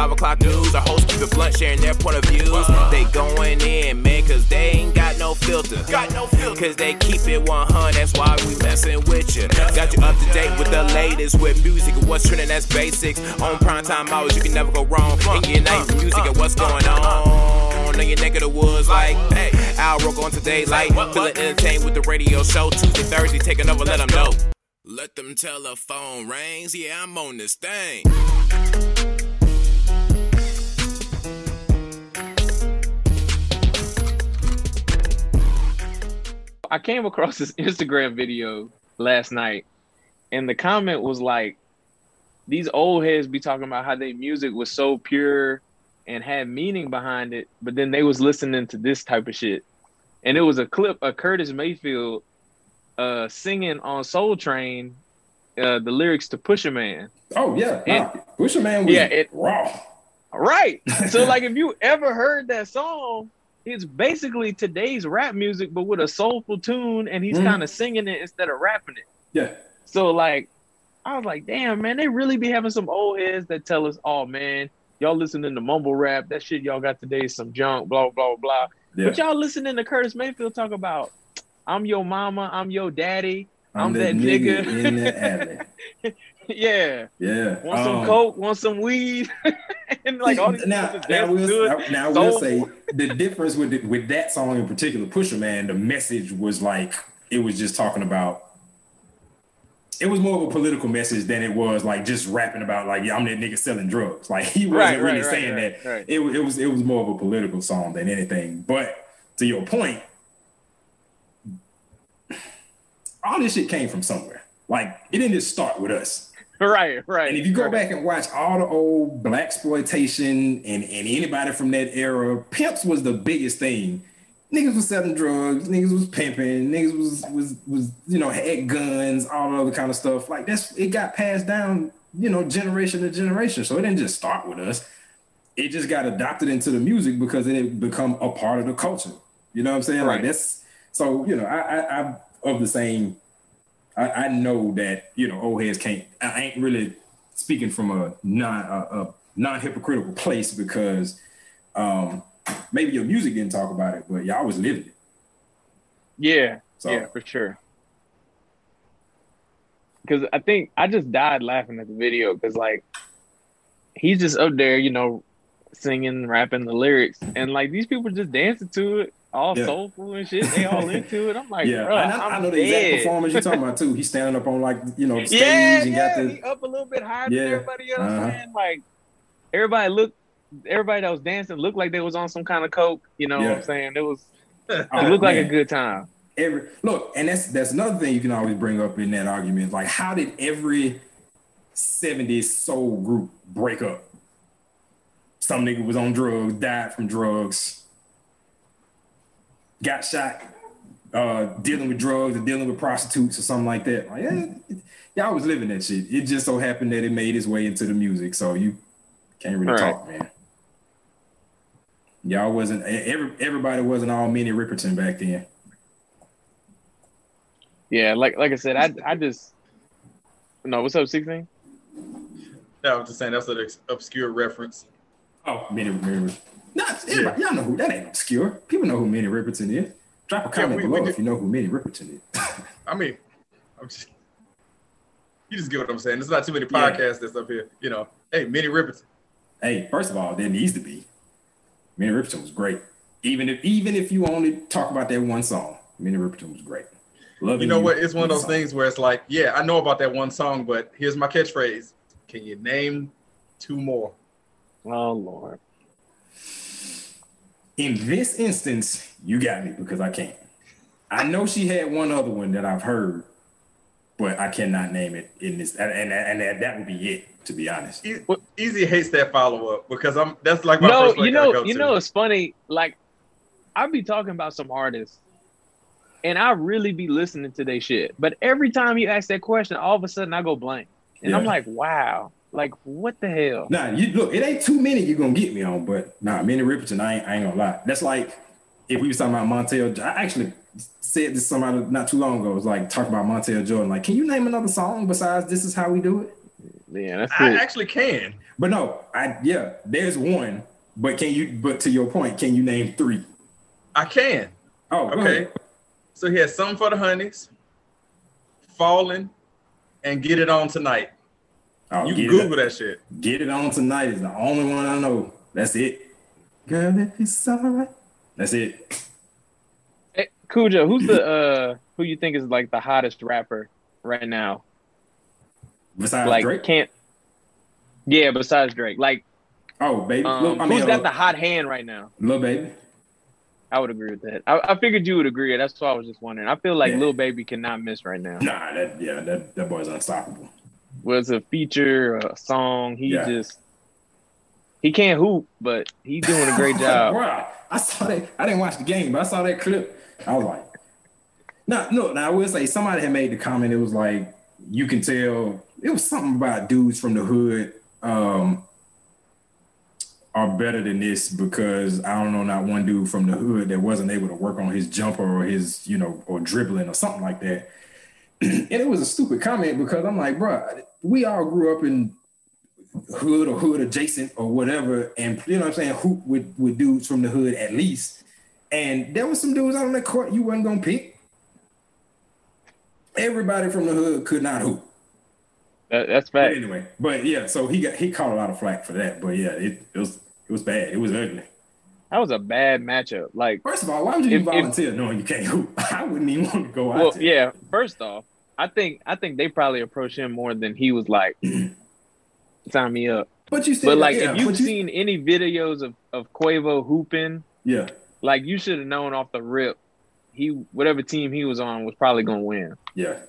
5 o'clock news. The host keep it blunt, sharing their point of views. They going in, man, cause they ain't got no filter. Got no filter. Cause they keep it 100, that's why we messing with you. Got you up to date with the latest with music and what's trending, that's basics. On prime time hours, you can never go wrong. And get nice music and what's going on. On your neck of the woods, like, hey, Al Roco on today's light. Feeling entertained with the radio show. Tuesday, Thursday, taking over, let them know. Let them telephone rings, yeah, I'm on this thing. I came across this Instagram video last night, and the comment was like, "These old heads be talking about how their music was so pure and had meaning behind it, but then they was listening to this type of shit." And it was a clip of Curtis Mayfield uh, singing on Soul Train uh, the lyrics to Pusher Man. Oh yeah, And- nah, Pusher Man was Yeah, it- raw. Right. So like if you ever heard that song, it's basically today's rap music, but with a soulful tune, and he's Mhm. kind of singing it instead of rapping it. Yeah, So like, I was like, damn man, they really be having some old heads that tell us, oh man, y'all listening to mumble rap, that shit y'all got today is some junk, blah blah blah. yeah. But y'all listening to Curtis Mayfield talk about, I'm your mama, I'm your daddy, I'm that nigga. in the alley. yeah, Yeah. want some um, coke, want some weed, and like all these now, now, we'll, now, now I will Soulful. say the difference with the, with that song in particular, Pusher Man, the message was like it was just talking about. It was more of a political message than it was like just rapping about like yeah, I'm that nigga selling drugs. Like he wasn't Right, really right, saying right, that. It, it was it was more of a political song than anything. But to your point, all this shit came from somewhere. Like it didn't just start with us. Right, right. And if you go right. back and watch all the old blaxploitation and, and anybody from that era, pimps was the biggest thing. Niggas was selling drugs, niggas was pimping, niggas was was was you know had guns, all the other kind of stuff. Like that's it got passed down, you know, generation to generation. So it didn't just start with us. It just got adopted into the music because it had become a part of the culture. You know what I'm saying? Like that's so you know I, I I'm of the same I, I know that you know old heads can't. I ain't really speaking from a non a, a non hypocritical place because um, maybe your music didn't talk about it, but y'all was living it. Yeah, So yeah, for sure. Because I think I just died laughing at the video because like he's just up there, you know, singing, rapping the lyrics, and like these people just dancing to it, all Yeah. soulful and shit. They all into it. I'm like, yeah, bruh, I, I I'm know the exact dead. performance you're talking about too. He's standing up on like you know stage Yeah, and yeah, got he the up a little bit higher Yeah, than everybody else, uh-huh. man. Like everybody looked, everybody that was dancing looked like they was on some kind of coke. You know what I'm saying? It was, it Oh, looked like a good time. every look, and that's that's another thing you can always bring up in that argument. Like, how did every '70s soul group break up? Some nigga was on drugs, died from drugs, got shot, uh, dealing with drugs or dealing with prostitutes or something like that. Like, yeah, y'all was living that shit. It just so happened that it made its way into the music, so you can't really Right. talk, man. Y'all wasn't every everybody wasn't all Minnie Riperton back then. Yeah, like like I said, I I just no. What's up, sixteen? No, I'm just saying that's an obscure reference. Oh, Minnie Riperton. Not everybody, y'all know who that ain't obscure. People know who Minnie Riperton is. Drop a Yeah, comment we- below we if you know who Minnie Riperton is. I mean, I'm just, you just get what I'm saying. There's not too many Yeah. podcasts that's up here. You know, hey, Minnie Riperton. hey, first of all, there needs to be. Minnie Riperton was great. Even if even if you only talk about that one song, Minnie Riperton was great. Loving You know what? It's one of those song. things where it's like, yeah, I know about that one song, but here's my catchphrase. Can you name two more? Oh Lord. In this instance, you got me because I can't. I know she had one other one that I've heard, but I cannot name it in this, and and, and that, that would be it. To be honest, Ez hates that follow up because I'm. That's like my No, first place you I know, go you to. know, it's funny. Like I be talking about some artists, and I really be listening to their shit. But every time you ask that question, all of a sudden I go blank. And I'm like, wow, like what the hell? Nah, you look, it ain't too many you're gonna get me on, but nah, Minnie Riperton, I ain't, I ain't gonna lie. That's like if we was talking about Montell. I actually said this to somebody not too long ago. It was like talking about Montell Jordan. Like, can you name another song besides "This Is How We Do It"? Yeah, that's I it. actually can. But no, I yeah, there's one. But can you? But to your point, can you name three? I can. Oh, go Okay. ahead. So he has something for the honeys, falling, and get it on tonight. Oh, you can Google it, that shit. Get it on tonight is the only one I know. That's it. Girl, if it's alright. That's it. Hey, Khujeaux, who's the uh who you think is like the hottest rapper right now? Besides like Drake. can't Yeah, besides Drake. Like Oh, baby. um, Lil- I mean, who's got uh, the hot hand right now? Lil baby. I would agree with that. I, I figured you would agree. That's why I was just wondering. I feel like Yeah. Lil Baby cannot miss right now. Nah, that yeah, that that boy's unstoppable. Was a feature, a song. He Yeah. just he can't hoop, but he's doing a great job. Bruh, I saw that. I didn't watch the game, but I saw that clip. I was like, no, no. Now I will say somebody had made the comment. It was like you can tell. It was something about dudes from the hood um, are better than this because I don't know, not one dude from the hood that wasn't able to work on his jumper or his, you know, or dribbling or something like that. and it was a stupid comment because I'm like, bruh, we all grew up in hood or hood adjacent or whatever, and you know what I'm saying, hoop with, with dudes from the hood at least. And there was some dudes out on that court you wasn't gonna pick. Everybody from the hood could not hoop. That, that's But anyway, but yeah, so he got he caught a lot of flack for that. But yeah, it, it was it was bad. It was ugly. That was a bad matchup. Like, First of all, why would you If- if- volunteer knowing you can't hoop? I wouldn't even want to go out well, there. yeah. First off, I think I think they probably approached him more than he was like, sign me up. But you But like, yeah, if you've you- seen any videos of of Quavo hooping, yeah, like you should have known off the rip, he whatever team he was on was probably gonna win. yeah.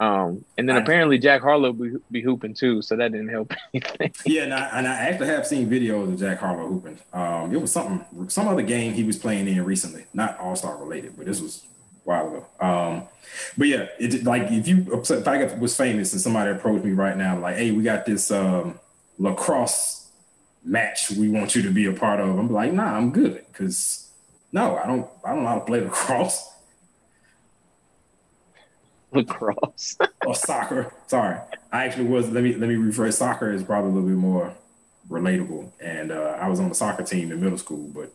Um, and then I- apparently Jack Harlow be, be hooping too, so that didn't help anything. Yeah, and I, and I actually have seen videos of Jack Harlow hooping. Um, it was something, some other game he was playing in recently, not All Star related, but this was while ago. Um, but yeah, it like if you if I got- was famous and somebody approached me right now, like, hey, we got this um, lacrosse match we want you to be a part of. I'm like, nah, I'm good because no, I don't, I don't know how to play lacrosse Lacrosse. or soccer. Sorry, I actually was. Let me let me rephrase. Soccer is probably a little bit more relatable, and uh, I was on the soccer team in middle school, but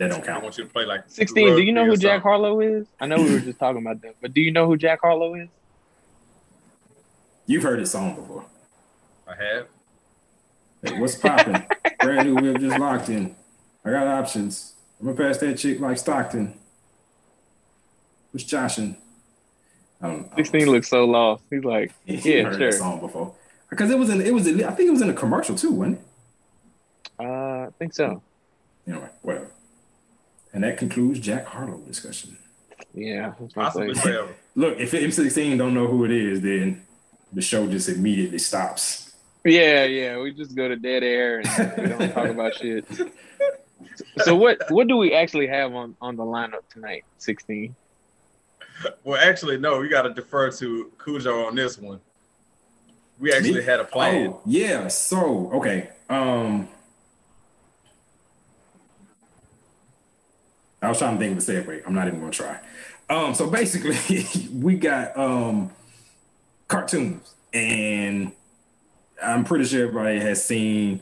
that don't count. I want you to play like Sixteen. Do you know who Jack something. Harlow is? I know we were just talking about that, but do you know who Jack Harlow is? You've heard his song before. I have. Hey, what's popping? Brand new whip just locked in. I got options. I'm gonna pass that chick like Stockton. What's Joshin? I don't, I don't Sixteen looks so lost. He's like, You've yeah, heard sure. that song before because it was in it was in, I think it was in a commercial too, wasn't it? Uh, I think so. Anyway, whatever. And that concludes Jack Harlow discussion. Yeah, that's what I'm Possibly forever. Look, if M16 don't know who it is, then the show just immediately stops. Yeah, yeah. We just go to dead air and we don't talk about shit. So what what do we actually have on on the lineup tonight? Sixteen. Well, actually, no. We got to defer to Khujeaux on this one. We actually Me? had a plan. Oh, yeah. So, okay. Um I was trying to think of a segue. I'm not even gonna try. Um, so basically we got um cartoons and I'm pretty sure everybody has seen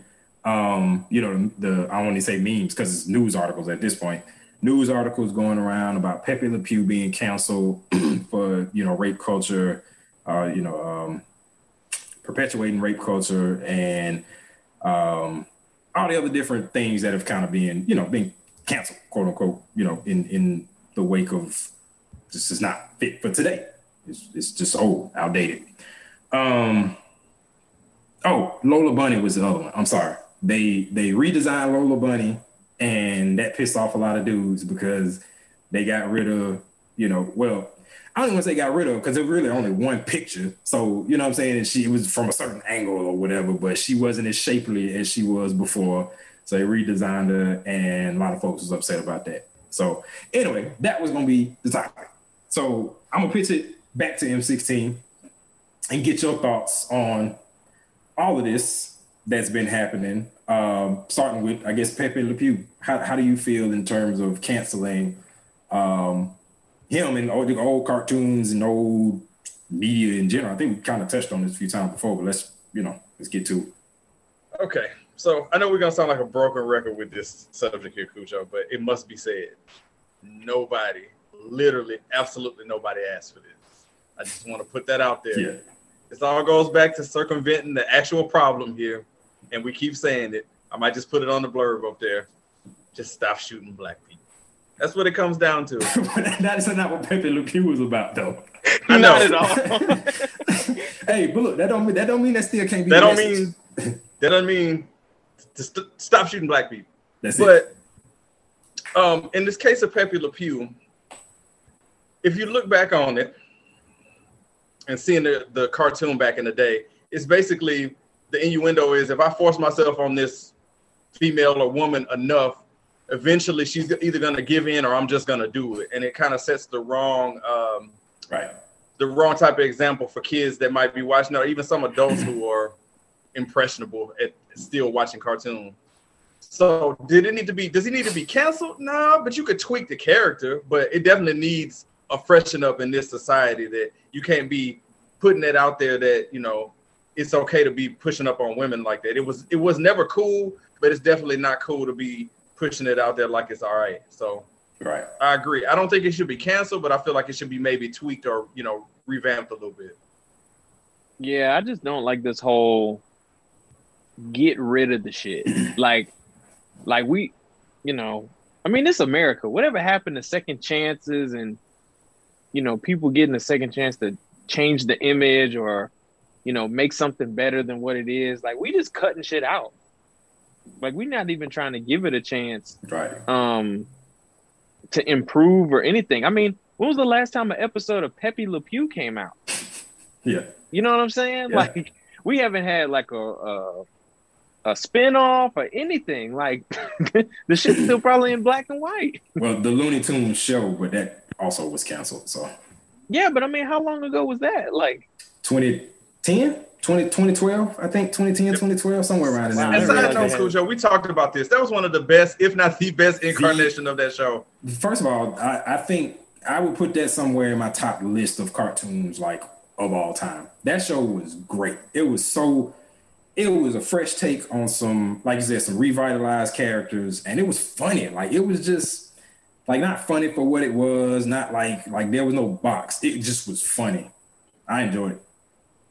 um, you know, the I to say memes because it's news articles at this point. News articles going around about Pepe Le Pew being canceled for you know rape culture, uh, you know, um, perpetuating rape culture and um, all the other different things that have kind of been you know been canceled, quote unquote, you know, in in the wake of this is not fit for today. It's, it's just old, outdated. Um, oh, Lola Bunny was the other one. I'm sorry. They they redesigned Lola Bunny, and that pissed off a lot of dudes because they got rid of, you know, well, I don't even want to say got rid of because it was really only one picture. So, you know what I'm saying? And she was from a certain angle or whatever, but she wasn't as shapely as she was before. So they redesigned her, and a lot of folks was upset about that. So anyway, that was gonna be the topic. So I'm gonna pitch it back to M16. and get your thoughts on all of this that's been happening. Um, starting with, I guess, Pepe Le Pew. How, how do you feel in terms of canceling um, him and all the old cartoons and old media in general? I think we kind of touched on this a few times before, but let's, you know, let's get to it. Okay. So I know we're gonna sound like a broken record with this subject here, Khujeaux, but it must be said. Nobody, literally, absolutely nobody asked for this. I just want to put that out there. Yeah. This all goes back to circumventing the actual problem here, and we keep saying it. I might just put it on the blurb up there. Just stop shooting black people. That's what it comes down to. That's not what Pepe Le Pew was about, though. I know. Not at all. hey, but look, that don't mean that don't mean that still can't be. That don't message. mean that don't mean to st- stop shooting black people. That's it. But um, in this case of Pepe Le Pew, if you look back on it and seeing the, the cartoon back in the day, it's basically the innuendo is if I force myself on this female or woman enough, eventually she's either going to give in or I'm just going to do it. And it kind of sets the wrong um, Right. the wrong type of example for kids that might be watching, or even some adults who are impressionable at still watching cartoons. So, did it need to be? Does he need to be canceled? No, but you could tweak the character. But it definitely needs a freshen up in this society that you can't be putting it out there that you know it's okay to be pushing up on women like that. It was it was never cool, but it's definitely not cool to be pushing it out there like it's all right. So Right. I agree. I don't think it should be canceled, but I feel like it should be maybe tweaked or you know revamped a little bit. Yeah, I just don't like this whole get rid of the shit. like, like we, you know, I mean, it's America. Whatever happened to second chances and, you know, people getting a second chance to change the image or, you know, make something better than what it is. Like, we just cutting shit out. Like, we're not even trying to give it a chance Right. um to improve or anything. I mean, when was the last time an episode of Pepe Le Pew came out? Yeah. You know what I'm saying? Yeah. Like we haven't had like a a, a spin-off or anything. Like the shit's still probably in black and white. Well, the Looney Tunes show, but that also was canceled. So Yeah, but I mean, how long ago was that? Like 2010, 20, 2012, I think 2010, 2012, somewhere around in there. And I side note, they had- we talked about this. That was one of the best, if not the best, incarnation of that show. First of all, I, I think I would put that somewhere in my top list of cartoons, like of all time. That show was great. It was so. It was a fresh take on some, like you said, some revitalized characters, and it was funny. Like it was just, like not funny for what it was. Not like like there was no box. It just was funny. I enjoyed it.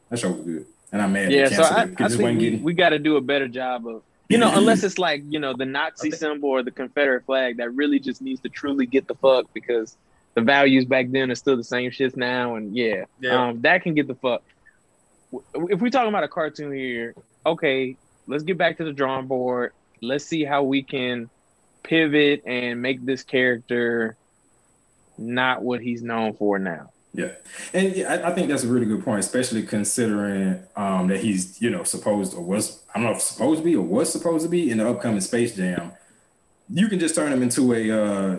That show was good, and I'm mad. yeah, so I, it 'cause I think we, getting- we got to do a better job of you know, unless it's like you know the Nazi symbol or the Confederate flag that really just needs to truly get the fuck because the values back then are still the same shits now, and yeah, Yeah. um, that can get the fuck. If we're talking about a cartoon here, okay, let's get back to the drawing board. Let's see how we can pivot and make this character not what he's known for now. Yeah, and yeah, I, I think that's a really good point, especially considering um, that he's you know supposed or was I don't know if supposed to be or was supposed to be in the upcoming Space Jam. You can just turn him into a uh,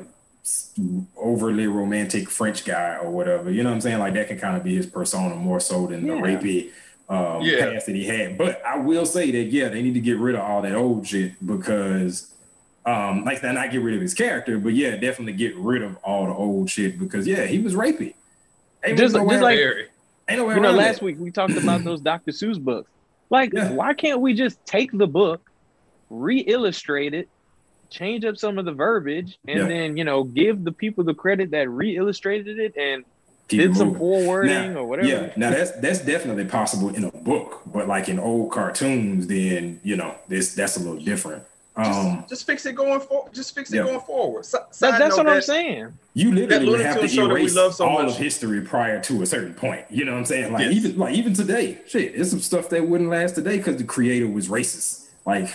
overly romantic French guy or whatever. You know what I'm saying? Like that can kind of be his persona more so than the Yeah. rapey um, Yeah. past that he had. But I will say that yeah, they need to get rid of all that old shit because. Um, like that, not get rid of his character, but yeah, definitely get rid of all the old shit because yeah, he was rapey. Ain't Just- no way just like- ain't no you know, last that. week we talked about those Dr. Seuss books. Like, Yeah. why can't we just take the book, re-illustrate it, change up some of the verbiage, and Yeah. then you know give the people the credit that re-illustrated it and Keep did it some poor wording Now- or whatever. Yeah, now that's that's definitely possible in a book, but like in old cartoons, then you know this that's a little different. Um, Just fix it going forward. Just fix it Yeah. going forward. Si- That- that's note what I'm saying. you literally would have to Tunes show that we erase love so all much. of history prior to a certain point. You know what I'm saying? Like Yes. even like even today, shit, there's some stuff that wouldn't last today because the creator was racist. Like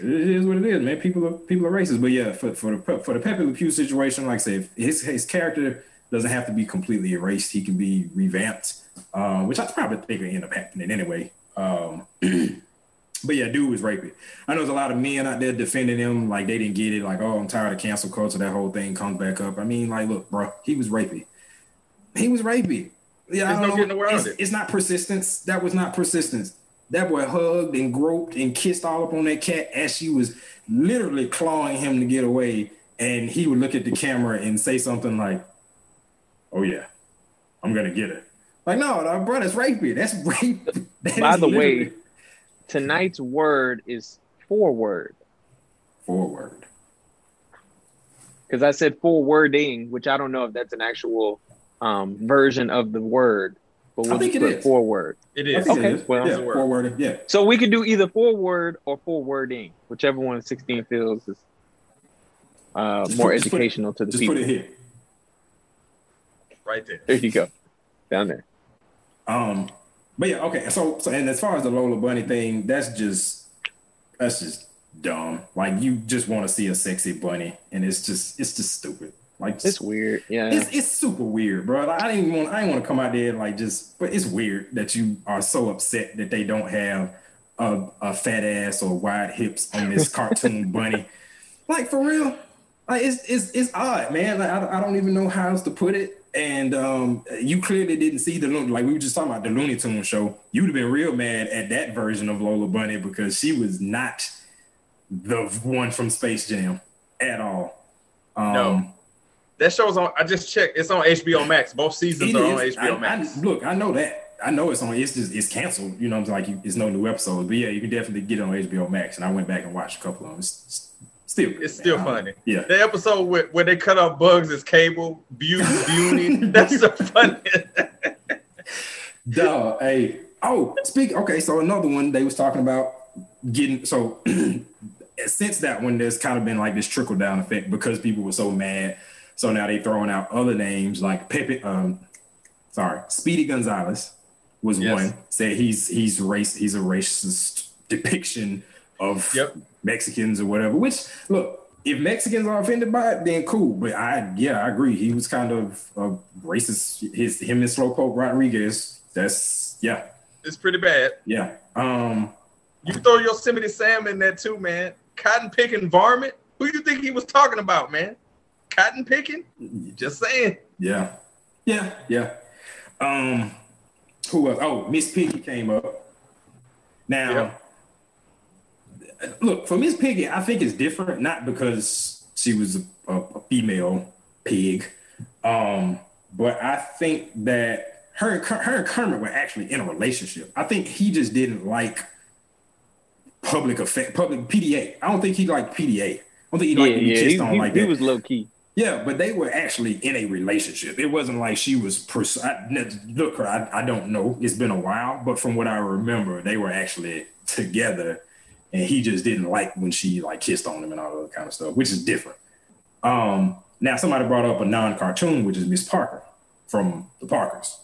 it is what it is, man. People are people are racist, but yeah, for for the for the Pepe Le Pew situation, like I say, his his character doesn't have to be completely erased. He can be revamped, uh, which I probably think will end up happening anyway. Um, but yeah, dude was rapey. I know there's a lot of men out there defending him, like they didn't get it, like oh, I'm tired of cancel culture. That whole thing comes back up. I mean, like, look, bro, he was rapey. He was rapey. Yeah, There's no don't getting know. around it's, it. it's not persistence. That was not persistence. That boy hugged and groped and kissed all up on that cat as she was literally clawing him to get away. And he would look at the camera and say something like, "Oh yeah, I'm gonna get it. Like, no, no bro, that's rape. That's rape. That By the literally- way, tonight's word is forward forward. because I said forwarding, which I don't know if that's an actual um, version of the word, but I we'll think just it put is. forward. It I is. think Okay, it is. well- yeah, It's word. forward. Yeah, So we could do either forward or forwarding, whichever one 16 feels is uh, Just more put- just put- educational to the just people. put it here. Right there. There you go, down there. Um, but yeah, okay. So, so and as far as the Lola Bunny thing, that's just that's just dumb. Like you just want to see a sexy bunny, and it's just it's just stupid. Like It's weird, yeah. it's it's super weird, bro. Like, I didn't want I didn't want to come out there like just, but it's weird that you are so upset that they don't have a, a fat ass or wide hips on this cartoon bunny. Like for real, like it's it's it's odd, man. Like I, I don't even know how else to put it. And um, you clearly didn't see the like we were just talking about the Looney Tunes show. You'd have been real mad at that version of Lola Bunny because she was not the one from Space Jam at all. Um, No. That show's on. I just checked. It's on HBO Max. Both seasons are on. HBO I- Max. I- look, I know that. I know it's on. It's just it's canceled. You know, I'm like it's no new episodes. But yeah, you can definitely get it on HBO Max. And I went back and watched a couple of them. It's still, It's still funny. Yeah. The episode where, where they cut off bugs is cable, beauty, beauty. That's the funniest. Duh. Hey. Oh, speak. Okay, so another one they was talking about getting. So since that one, there's kind of been like this trickle down effect because people were so mad. So now they throwing out other names like Pepe. Um, sorry, Speedy Gonzales was Yes. one. Said he's he's race. He's a racist depiction of Yep. Mexicans or whatever. Which look, if Mexicans are offended by it, then cool. But I yeah, I agree. He was kind of a racist. His him and Slowpoke Rodriguez. That's yeah, It's pretty bad. yeah. Um, You throw Yosemite Sam in there too, man. Cotton picking varmint. Who you think he was talking about, man? Cotton picking? Just saying. yeah, yeah, yeah. Um, who else? Oh, Miss Piggy came up. Now, look for Miss Piggy. I think it's different, not because she was a, a, a female pig, um, but I think that her and her and Kermit were actually in a relationship. I think he just didn't like public effect, public PDA. I don't think he liked PDA. I don't think he liked yeah. kissed He, on he- like he that. was low key. Yeah, but they were actually in a relationship. It wasn't like she was. Pers- I, look, I, I don't know. It's been a while, but from what I remember, they were actually together, and he just didn't like when she like kissed on him and all that kind of stuff, which is different. Um, now somebody brought up a non-cartoon, which is Miss Parker from the Parkers,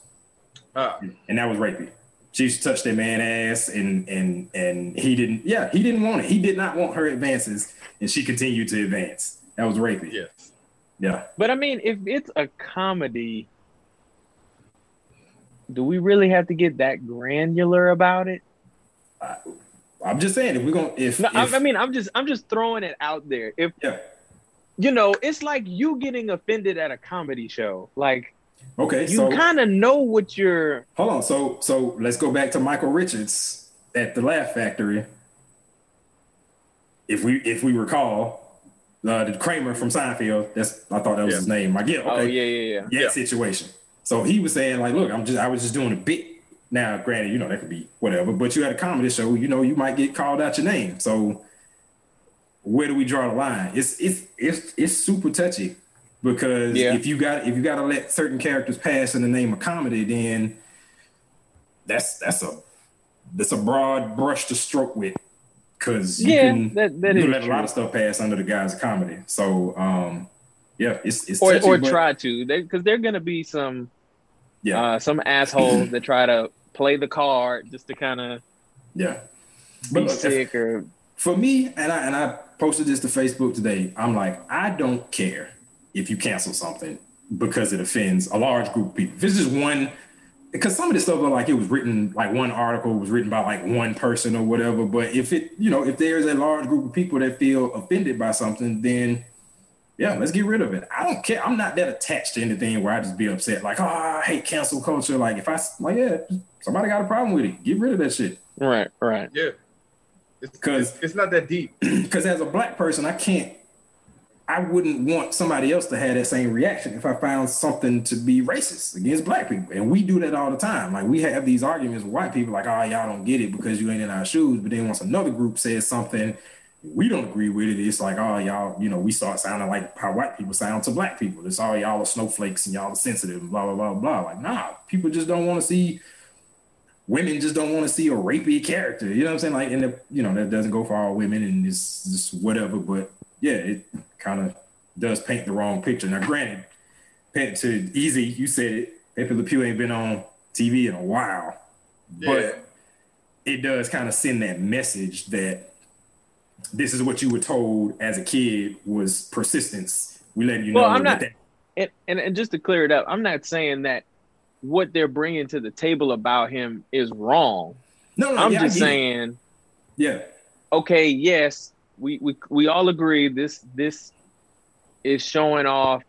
Uh, and that was rapey. She used to touch that man ass, and and and he didn't. Yeah, he didn't want it. He did not want her advances, and she continued to advance. That was rapey. yes. yeah. But I mean, if it's a comedy, do we really have to get that granular about it? I'm just saying if we're gonna if, No, if I, I mean, I'm just I'm just throwing it out there. If yeah you know, it's like you getting offended at a comedy show. Like okay you so kind of know what you're. hold on so so let's go back to Michael Richards at the Laugh Factory. If we if we recall, uh, the Kramer from Seinfeld. That's I thought that was Yeah. his name. Like yeah okay Oh yeah, yeah, yeah. yeah, Yeah. situation. So he was saying like, look, I'm just I was just doing a bit. Now, granted, you know that could be whatever, but you had a comedy show. You know you might get called out your name. So where do we draw the line? It's it's it's it's super touchy because Yeah. if you got if you got to let certain characters pass in the name of comedy, then that's that's a that's a broad brush to stroke with. Because you Yeah, can, that- that you can let a lot of stuff pass under the guise of comedy. So um, yeah, it's it's Or touchy, or but- try to, because there are gonna be some yeah uh, some assholes that try to play the card just to kind of yeah. be But look, sick or for me, and I and I posted this to Facebook today. I'm like, I don't care if you cancel something because it offends a large group of people. If it's just one, because some of this stuff are like it was written, like one article was written by like one person or whatever. But if it, you know, if there's a large group of people that feel offended by something, then Yeah, let's get rid of it. I don't care. I'm not that attached to anything where I just be upset. Like, oh, I hate cancel culture. Like, if I like, yeah, somebody got a problem with it, get rid of that shit. Right, right. Yeah. It's, 'Cause- it's, it's not that deep. Because as a black person, I can't. I wouldn't want somebody else to have that same reaction if I found something to be racist against black people. And we do that all the time. Like we have these arguments with white people, like, oh, y'all don't get it because you ain't in our shoes. But then once another group says something we don't agree with it, it's like, oh, y'all, you know, we start sounding like how white people sound to black people. It's all y'all are snowflakes and y'all are sensitive and blah, blah, blah, blah. Like, nah, people just don't want to see women just don't want to see a rapey character. You know what I'm saying? Like, and the, you know, that doesn't go for all women and it's just whatever. But yeah, it kind of does paint the wrong picture. Now, granted, to Ez, you said it. Pepe Le Pew ain't been on TV in a while, Yeah. but it does kind of send that message that this is what you were told as a kid was persistence. We let you Well, know I'm that not- And, and and just to clear it up, I'm not saying that what they're bringing to the table about him is wrong. no, no, I'm yeah, just saying, yeah, okay, yes, we, we we all agree this this is showing off,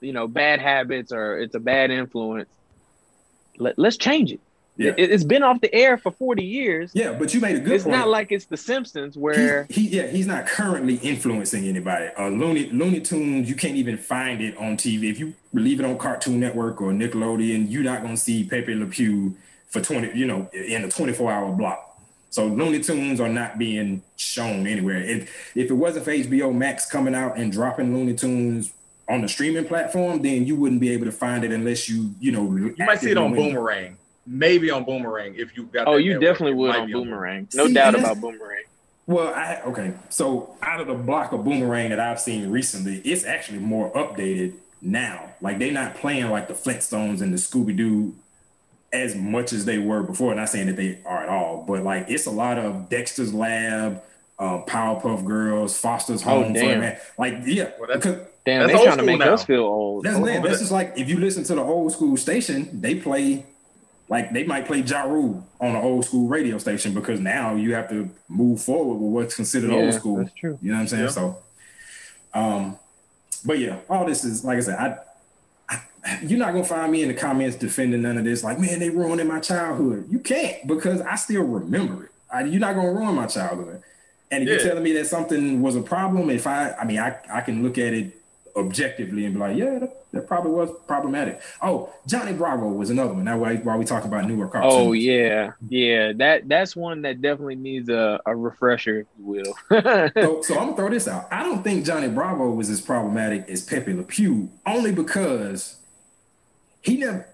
you know, bad habits or it's a bad influence. Let, let's change it. Yeah, It, has been off the air for 40 years. yeah. But you made a good it's point. not like it's The Simpsons where he, he yeah he's not currently influencing anybody. Uh, Looney Looney Tunes you can't even find it on TV. If you leave it on Cartoon Network or Nickelodeon, you're not gonna see Pepe Le Pew for twenty you know in a 24 hour block. So Looney Tunes are not being shown anywhere. If if it wasn't for HBO Max coming out and dropping Looney Tunes on the streaming platform, then you wouldn't be able to find it unless you you know You might see it on Boomerang. Maybe on Boomerang if you got. oh, that you network, definitely it would might on be Boomerang. No See, doubt about Boomerang. Well, I okay. So out of the block of boomerang that I've seen recently, it's actually more updated now. Like they're not playing like the Flintstones and the Scooby Doo as much as they were before. Not saying that they are at all, but like it's a lot of Dexter's Lab, um, Powerpuff Girls, Foster's Oh, Home. for damn. Man. Like yeah, Well, that's- because Damn, That's they old trying to make now. us feel old. that's man, that's just like if you listen to the old school station, they play like they might play Ja Rule on an old school radio station because now you have to move forward with what's considered old school. that's true. You know what I'm saying? Yeah. So, um, but yeah, all this is like I said, I, I you're not gonna find me in the comments defending none of this. Like, man, they ruining my childhood. You can't because I still remember it. I, you're not gonna ruin my childhood. And if Yeah. you're telling me that something was a problem, if I, I mean, I, I can look at it objectively and be like, yeah, that, that probably was problematic. Oh, Johnny Bravo was another one. That why while we talk about newer cartoons. Oh yeah, yeah. That that's one that definitely needs a, a refresher, if you will. so, so I'm gonna throw this out. I don't think Johnny Bravo was as problematic as Pepe Le Pew, only because he never.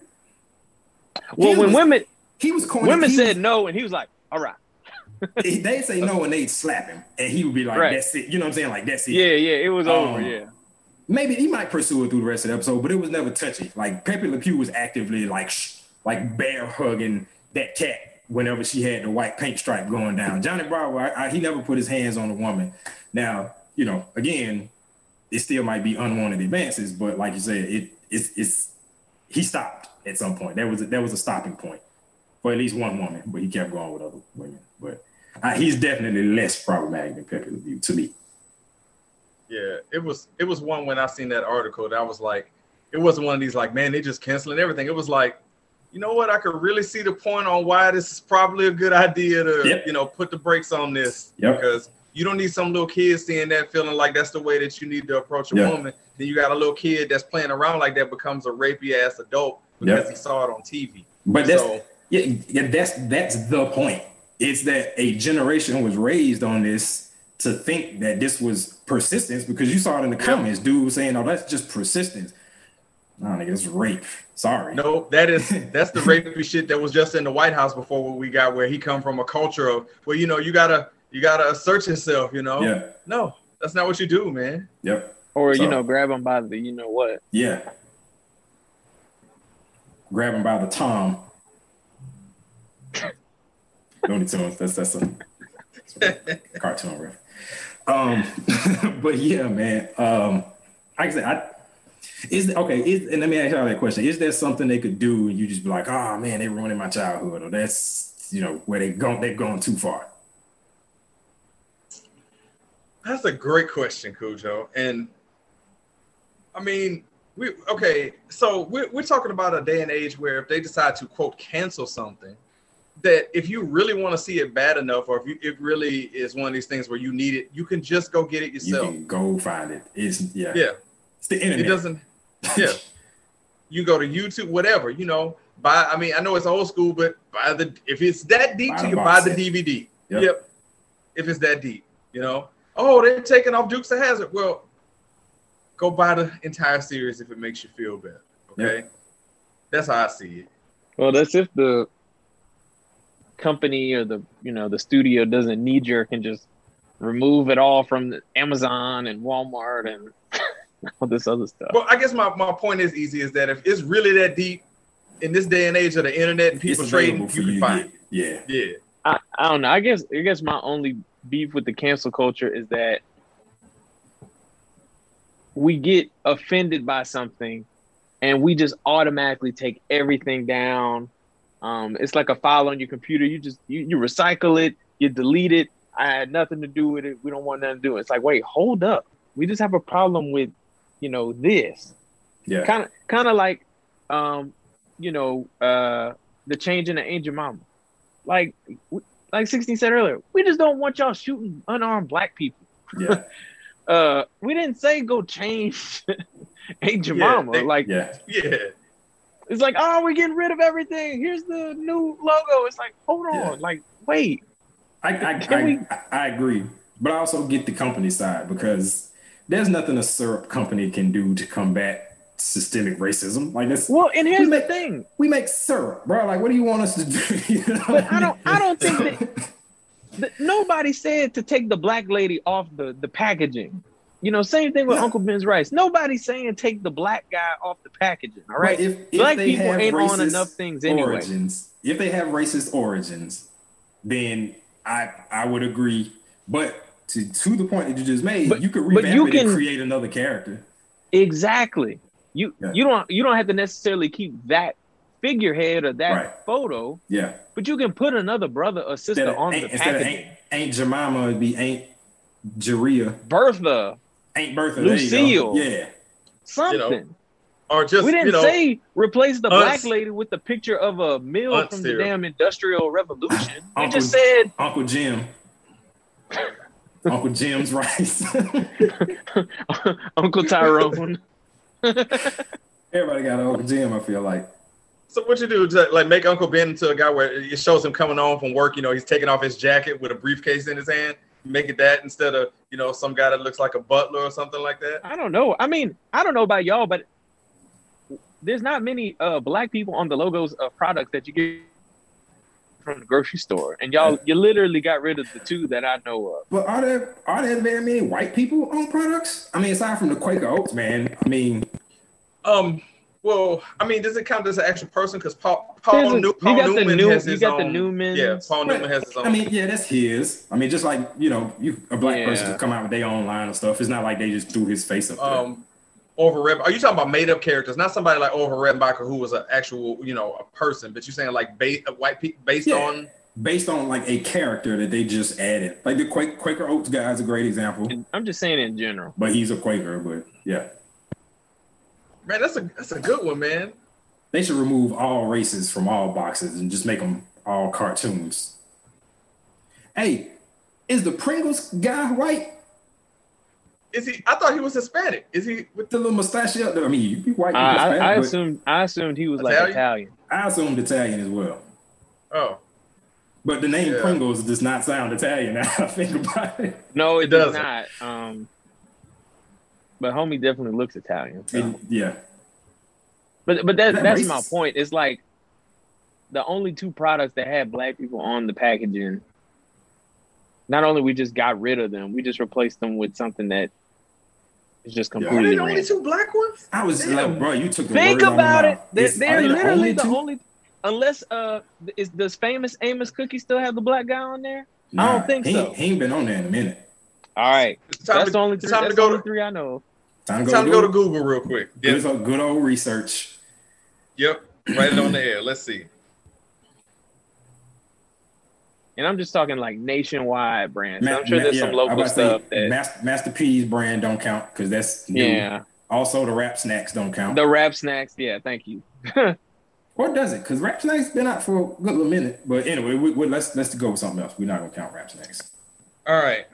well, he when was- women he was corny. women he said was- no, and he was like, "All right, they say no and they'd slap him, and he would be like, Right. "That's it." You know what I'm saying? Like that's it. yeah, yeah, it was over." Um, Yeah, maybe he might pursue it through the rest of the episode, but it was never touchy. Like Pepe Le Pew was actively like like bear hugging that cat whenever she had the white paint stripe going down. Johnny Bravo, I, I, he never put his hands on a woman. Now, you know, again, it still might be unwanted advances, but like you said, it it's it's he stopped at some point. There was a, was a stopping point for at least one woman, but he kept going with other women. But uh, he's definitely less problematic than Pepe Le Pew to me. Yeah, it was it was one when I seen that article that I was like, it wasn't one of these like, man, they just canceling everything. It was like, you know what? I could really see the point on why this is probably a good idea to, Yep. you know, put the brakes on this Yep. because you don't need some little kid seeing that feeling like that's the way that you need to approach a Yeah. woman. Then you got a little kid that's playing around like that becomes a rapey ass adult because Yep. he saw it on TV. But that's So- yeah, yeah, that's that's the point. It's that a generation was raised on this to think that this was persistence because you saw it in the comments. Dude was saying, "Oh, that's just persistence." No, nigga, it's rape. Sorry. No, that is that's the rapey shit that was just in the White House before what we got where he come from a culture of well, you know, you gotta you gotta assert yourself, you know. Yeah. No, that's not what you do, man. Yep. or So- you know, grab him by the you know what. Yeah. Grab him by the tom. Looney Tunes. That's that's a, that's a cartoon ref. Um, but yeah, man. Um, like I said, I is okay. Is, and let me ask y'all that question: Is there something they could do, and you just be like, "Oh man, they ruining my childhood," or that's you know where they gone they've gone too far. That's a great question, Khujeaux. And I mean, we okay. So we're we're talking about a day and age where if they decide to quote cancel something, that if you really want to see it bad enough, or if you, it really is one of these things where you need it, you can just go get it yourself. You yourself. can go find it. It's yeah. Yeah, It's the internet. it doesn't. Yeah, you go to YouTube, whatever. You know, buy. I mean, I know it's old school, but buy the if it's that deep, Buy to the you buy box the. DVD. Yep. Yep. If it's that deep, you know. Oh, they're taking off Dukes of Hazzard. Well, go buy the entire series if it makes you feel better. Okay. Yep. That's how I see it. Well, that's if the company or the you know the studio doesn't knee jerk and just remove it all from Amazon and Walmart and all this other stuff. Well, I guess my, my point is Ez is that if it's really that deep in this day and age of the internet and people trading, you you can find get. it. Yeah. Yeah. I, I don't know. I guess I guess my only beef with the cancel culture is that we get offended by something and we just automatically take everything down. Um, it's like a file on your computer. You just you, you recycle it, you delete it. I had nothing to do with it. We don't want nothing to do with it. It's like, wait, hold up. We just have a problem with, you know, this Yeah. kind of kind of like um you know uh the change in the angel mama like like 16 said earlier we just don't want y'all shooting unarmed black people Yeah. uh we didn't say go change angel Yeah, mama they- like Yeah. Yeah. It's like oh we're getting rid of everything here's the new logo it's like hold on Yeah. like wait I I, I, we- I I agree, but I also get the company side because there's nothing a syrup company can do to combat systemic racism. Like this, well and here's We the thing we make syrup, bro. Like, what do you want us to do? You know But what I don't- I don't think mean? Th- nobody said to take the black lady off the the packaging. You know, same thing with. Uncle Ben's rice. Nobody's saying take the black guy off the packaging. All right, if, if black people ain't on enough things anyway. Origins, if they have racist origins, then I I would agree. But to to the point that you just made, But- you could revamp you it can- and create another character. Exactly. You Yeah. you don't you don't have to necessarily keep that figurehead or that Right. photo, Yeah. but you can put another brother or sister Instead on the instead of packaging. ain't, ain't Jemima, it'd be Ain't Jaria. Bertha, Ain't Bertha. there you go. Lucille. Yeah. something. Or just we didn't you know, say replace the uns- black lady with the picture of a mill Uns from the damn industrial revolution. We Uncle- just said Uncle Jim. Uncle Jim's rice. Uncle Tyrone. Everybody got an Uncle Jim, I feel like. So what you do to like make Uncle Ben into a guy where it shows him coming home from work, you know, he's taking off his jacket with a briefcase in his hand, make it that instead of, you know, some guy that looks like a butler or something like that. I don't know. I mean, I don't know about y'all, but there's not many uh, black people on the logos of products that you get from the grocery store, and y'all you literally got rid of the two that I know of. But are there are there very many white people on products? I mean, aside from the Quaker Oats, man. I mean, Um, well, I mean, does it count as an actual person? Because Paul Paul, There's a- New, you Paul got the Newman new- has his got the own. Newmans. Yeah, Paul Right. Newman has his own. I mean, yeah, that's his. I mean, just like you know, you a black person Yeah. to come out with their own line of stuff. It's not like they just threw his face up there. um, over Red. Are you talking about made up characters? Not somebody like Orville Redenbacher who was an actual, you know, a person, but you're saying like ba- white people based Yeah. on. Based on like a character that they just added. Like the Quaker, Quaker Oats guy is a great example, I'm just saying in general. but he's a Quaker. But yeah, Man, that's a that's a good one, man. they should remove all races from all boxes and just make them all cartoons. Hey, is the Pringles guy white? Is he? I thought he was Hispanic. Is he? With, The little mustache up there. I mean, you be white. you I, Hispanic, I, I assumed I assumed he was like Italian? Italian. I assumed Italian as well. oh, But the name Yeah. Pringles does not sound Italian now I think about it. No, it, It does doesn't. not. Um, but homie definitely looks Italian. so. It- yeah. But but that, Is that that's my point. It's like the only two products that had black people on the packaging. Not only we just got rid of them, we just replaced them with something that is just Yeah. are they completely the only two black ones? I was Damn. like, bro, you took the Think words out about it. They're, Is- they're are they literally the two? only, unless uh, is does famous Amos Cookie still have the black guy on there? I don't think he, so. He ain't been on there in a minute. All right, It's time that's to, the only it's three. time to go only to three I know. Time to go, time to to go to Google. Google real quick. Good, Yep, good old research. yep. Right on the air. Let's see. And I'm just talking like nationwide brands. Ma- I'm sure ma- there's yeah, some local was say, stuff that. Master, Master P's brand don't count because that's new. Yeah, Also, the rap snacks don't count. The rap snacks, yeah, thank you. or does it? Because rap snacks been out for a good little minute. But anyway, we, we, let's let's go with something else. We're not gonna count rap snacks. All right.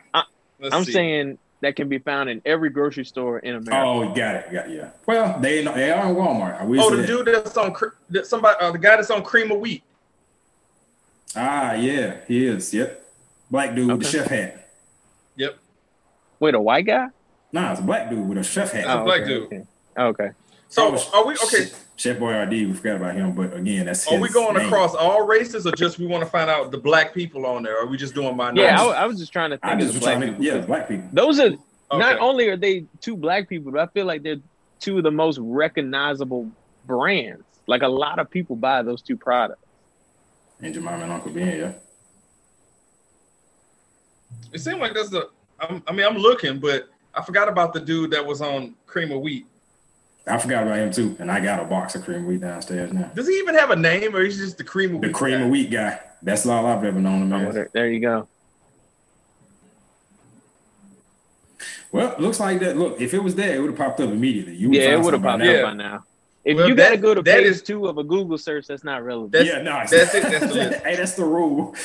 I- Let's I'm see. saying that can be found in every grocery store in America. Oh, got it. Got it, yeah. Well, they they are in Walmart. I will Oh, the that. dude that's on cre- that somebody, uh, the guy that's on cream of wheat. Ah, yeah, he is. Yep, black dude with a Okay. chef hat. Yep. Wait, a white guy? Nah, it's a black dude with a chef hat. a black okay, dude. Okay. Okay. So Oh, are we okay? Chef Boyardee, we forgot about him, but again, that's Are we going name. across all races, or just we want to find out the black people on there? Or are we just doing minorities? Yeah, I, I was just trying to I think just of was the black trying to, yeah, black people. Those are not only are they two black people, but I feel like they're two of the most recognizable brands. Like a lot of people buy those two products. And Jemima and Uncle Ben, yeah. It seemed like that's the. I'm, I mean, I'm looking, but I forgot about the dude that was on cream of wheat. I forgot about him too, and I got a box of cream of wheat downstairs now. Does he even have a name, or he's just the cream of The cream guy? of wheat guy. That's all I've ever known him Oh, as. there, there you go. Well, looks like that. Look, if it was there, it would have popped up immediately. You Yeah, it would have something popped by up by now. If Well, you got to go to that page is- two of a Google search, that's not relevant. That's- yeah, no, that's it, that's the list. hey, that's the rule.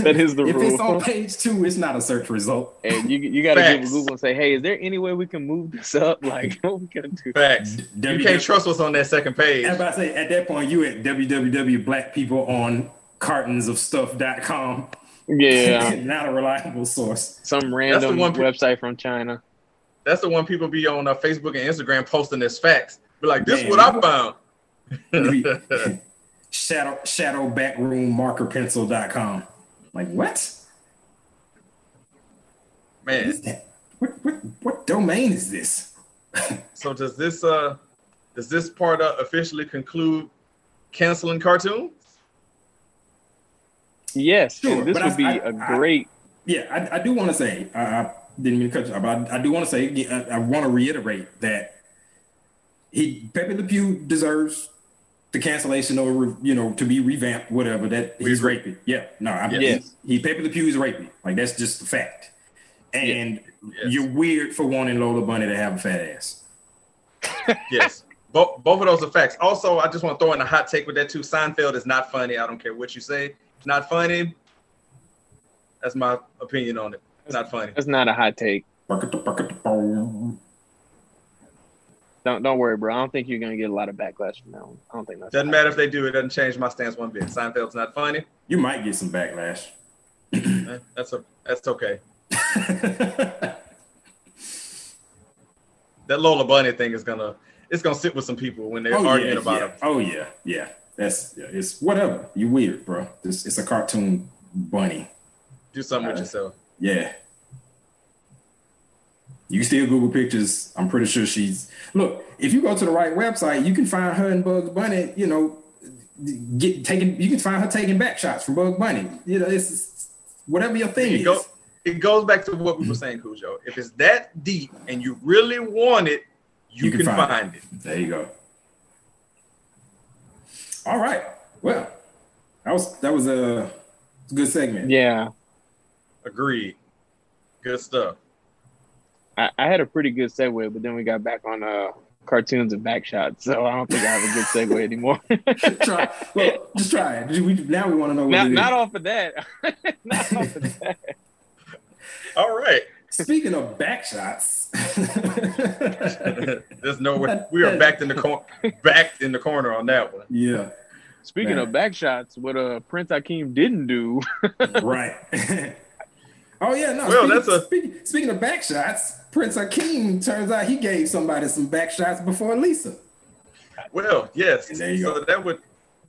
That is the if it's on page two, it's not a search result. and you you got to give Google and say, hey, is there any way we can move this up? Like, what we gonna do? Facts. You W- can't trust what's on that second page. I was about to say, at that point, you at www.blackpeopleoncartonsofstuff.com. Yeah, not a reliable source. some random one pe- website from China. That's the one people be on uh, Facebook and Instagram posting as facts. Be like, this Man. what I found. Shadow shadow backroom marker pencil.com. Like what? What Man, is that? What what what domain is this? so does this uh does this part uh, officially conclude canceling cartoons? Yes, Sure, and this would I- be I- a I- great. Yeah, I, I do want to say, I, I didn't mean to cut you, off, but I, I do want to say, I, I want to reiterate that he Pepe Le Pew deserves the cancellation or you know to be revamped, whatever. That he's agree. rapey. Yeah, no, I, Yes. he, he Pepe Le Pew is rapey. Like that's just the fact. And Yes. you're weird for wanting Lola Bunny to have a fat ass. Yes. Both both of those are facts. Also, I just want to throw in a hot take with that too. Seinfeld is not funny. I don't care what you say. It's not funny. That's my opinion on it. It's not funny. That's not a hot take. Don't don't worry, bro. I don't think you're gonna get a lot of backlash from that one. I don't think that's Doesn't matter if they do. It doesn't change my stance one bit. Seinfeld's not funny. You might get some backlash. That's a, that's okay. That Lola Bunny thing is gonna it's gonna sit with some people when they're oh, arguing yeah, about yeah. it. Oh yeah, yeah. That's yeah, it's whatever. You weird, bro. It's, it's a cartoon bunny. Do something with Uh, yourself. Yeah. You still Google pictures. I'm pretty sure she's look. If you go to the right website, you can find her and Bugs Bunny. You know, get taking. You can find her taking back shots from Bugs Bunny. You know, it's, it's whatever your thing It, is. go, it goes back to what we were saying, Khujeaux. If it's that deep and you really want it, you, can, find, it. There you go. All right. Well, that was that was a good segment. Yeah, Agreed. Good stuff. I, I had a pretty good segue, but then we got back on uh cartoons and back shots, so I don't think I have a good segue anymore. try. Well, just try it. We, now we want to know what not it is. not off of that. not off of that. All right. Speaking of back shots, There's no way we are backed in the corner backed in the corner on that one. yeah, Speaking Man. of back shots, what uh Prince Hakeem didn't do. right. Oh yeah, no. Well, speaking, that's a- speaking, speaking of back shots. Prince Hakeem turns out he gave somebody some back shots before Lisa. Well, yes. There you so go. that would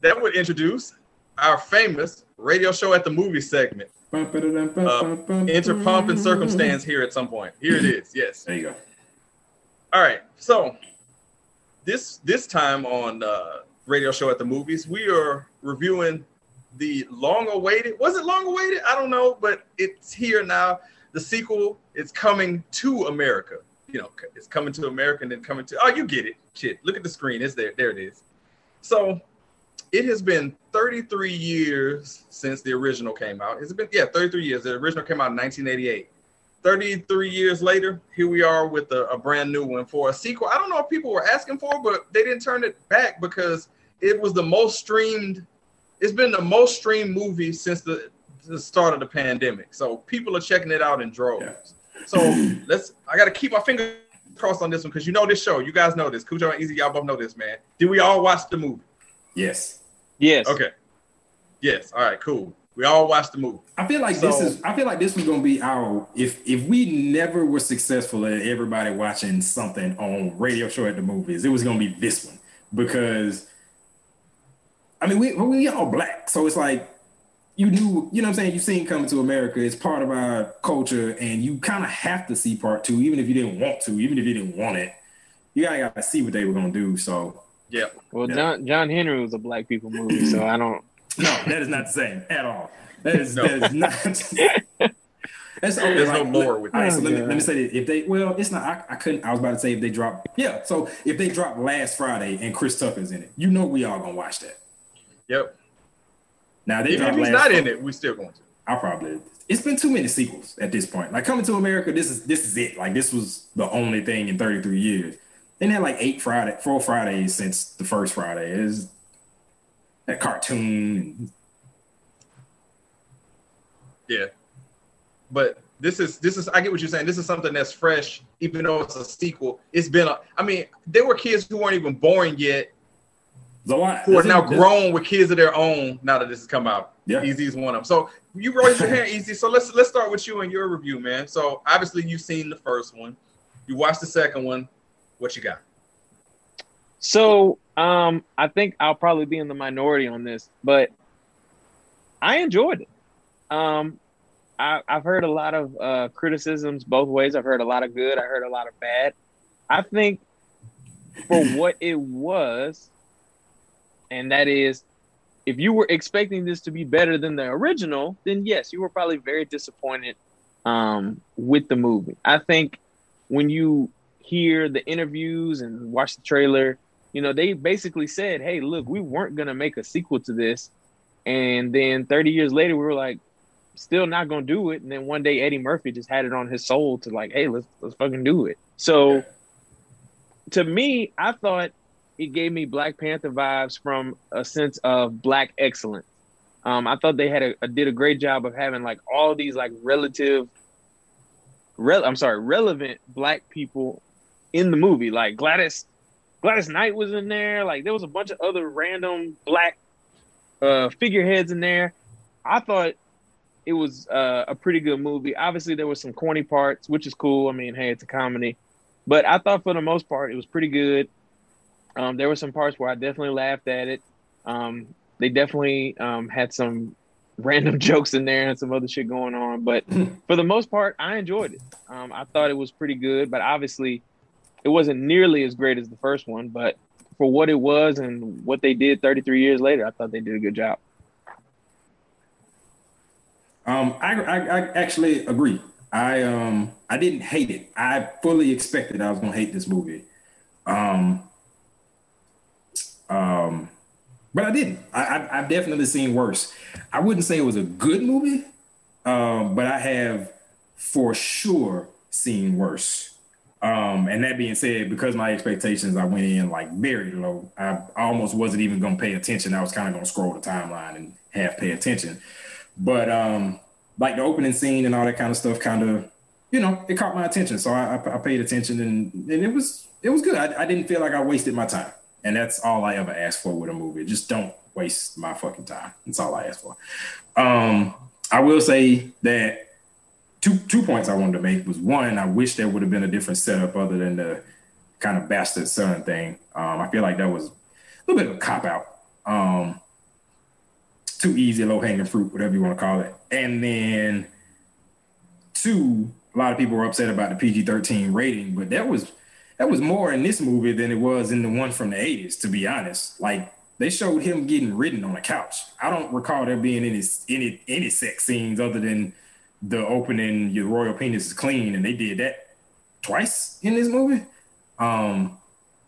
that would introduce our famous radio show at the movie segment. Enter pomp and circumstance here at some point. Here it is. Yes. There you go. All right. So this this time on uh, radio show at the movies, we are reviewing the long awaited. Was it long awaited? I don't know, but it's here now. The sequel is coming to America. You know, it's coming to America and then coming to. Oh, you get it. Shit. Look at the screen. It's there. There it is. So it has been 33 years since the original came out. It's been yeah, 33 years. The original came out in 1988. 33 years later, here we are with a, a, brand new one for a sequel. I don't know if people were asking for, but they didn't turn it back because it was the most streamed. It's been the most streamed movie since the, the start of the pandemic. So people are checking it out in droves. Yeah. So let's. I got to keep my fingers crossed on this one because you know this show. You guys know this. Khujeaux and Ez, y'all both know this, man. Did we all watch the movie? Yes. Yes. Okay. Yes. All right. Cool. We all watched the movie. I feel like so, this is. I feel like this was gonna be our. If if we never were successful at everybody watching something on radio show at the movies, it was gonna be this one because. I mean, we we all black, so it's like you knew, you know what I'm saying? You've seen Coming to America. It's part of our culture, and you kind of have to see part two, even if you didn't want to, even if you didn't want it. You gotta, gotta see what they were gonna do. So yeah. Well, yeah. John John Henry was a black people movie, so I don't. No, that is not the same at all. That is no. that is not. That's only There's like, no more with that. All right, oh, so let me, let me say this. If they, well, it's not, I, I couldn't, I was about to say if they drop, yeah. So if they drop last Friday and Chris Tucker's in it, you know we all gonna watch that. Yep. Now they Even if he's not in it, we still going to. I'll probably. It's been too many sequels at this point. Like coming to America, this is this is it. Like this was the only thing in 33 years. They had like eight Friday, four Fridays since the first Friday. Is that cartoon? Yeah, but this is this is I get what you're saying. This is something that's fresh, even though it's a sequel. It's been a. I mean, there were kids who weren't even born yet who are now grown with kids of their own now that this has come out. Yeah. Ez's one of them. So you raised your hand, Easy. So let's let's start with you and your review, man. So obviously you've seen the first one. You watched the second one. What you got? So um I think I'll probably be in the minority on this, but I enjoyed it. Um I, have heard a lot of uh, criticisms both ways. I've heard a lot of good. I heard a lot of bad. I think for what it was, and that is if you were expecting this to be better than the original, then yes, you were probably very disappointed um, with the movie. I think when you hear the interviews and watch the trailer, you know, they basically said, hey, look, we weren't going to make a sequel to this. And then 30 years later, we were like, still not going to do it. And then one day, Eddie Murphy just had it on his soul to like, hey, let's, let's fucking do it. So to me, I thought it gave me Black Panther vibes from a sense of black excellence. Um, I thought they had a, did a great job of having like all these like relative, re- I'm sorry, relevant black people in the movie. Like Gladys, Gladys Knight was in there. Like there was a bunch of other random black uh, figureheads in there. I thought it was uh, a pretty good movie. Obviously, there was some corny parts, which is cool. I mean, hey, it's a comedy, but I thought for the most part it was pretty good. Um, there were some parts where I definitely laughed at it. Um, they definitely um, had some random jokes in there and some other shit going on. But for the most part, I enjoyed it. Um, I thought it was pretty good, but obviously, it wasn't nearly as great as the first one. But for what it was and what they did 33 years later, I thought they did a good job. Um, I, I, I actually agree. I um I didn't hate it. I fully expected I was gonna hate this movie. Um, um, but I didn't. I, have definitely seen worse. I wouldn't say it was a good movie, um, but I have for sure seen worse. Um, and that being said, because my expectations, I went in like very low. I almost wasn't even going to pay attention. I was kind of going to scroll the timeline and half pay attention. But um, like the opening scene and all that kind of stuff, kind of, you know, it caught my attention. So I, I, I paid attention, and, and it was it was good. I, I didn't feel like I wasted my time. And that's all I ever ask for with a movie. Just don't waste my fucking time. That's all I ask for. Um, I will say that two two points I wanted to make was one, I wish there would have been a different setup other than the kind of bastard son thing. Um, I feel like that was a little bit of a cop out. Um, too easy, low hanging fruit, whatever you want to call it. And then two, a lot of people were upset about the PG 13 rating, but that was that was more in this movie than it was in the one from the 80s, to be honest. Like they showed him getting ridden on a couch. I don't recall there being any any any sex scenes other than the opening your royal penis is clean, and they did that twice in this movie. Um,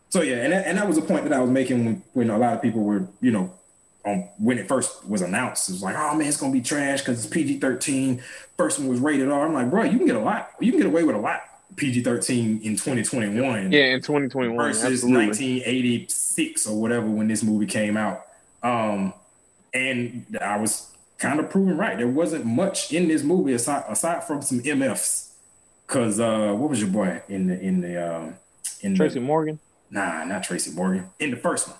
so yeah, and that, and that was a point that I was making when, when a lot of people were, you know, on when it first was announced. It was like, oh man, it's gonna be trash because it's PG 13. First one was rated R. I'm like, bro, you can get a lot. You can get away with a lot. PG 13 in 2021. Yeah, in 2021 versus absolutely. 1986 or whatever when this movie came out. Um, and I was kind of proven right. There wasn't much in this movie aside, aside from some MFs. Cause uh, what was your boy in the in the um in Tracy the, Morgan. Nah, not Tracy Morgan. In the first one.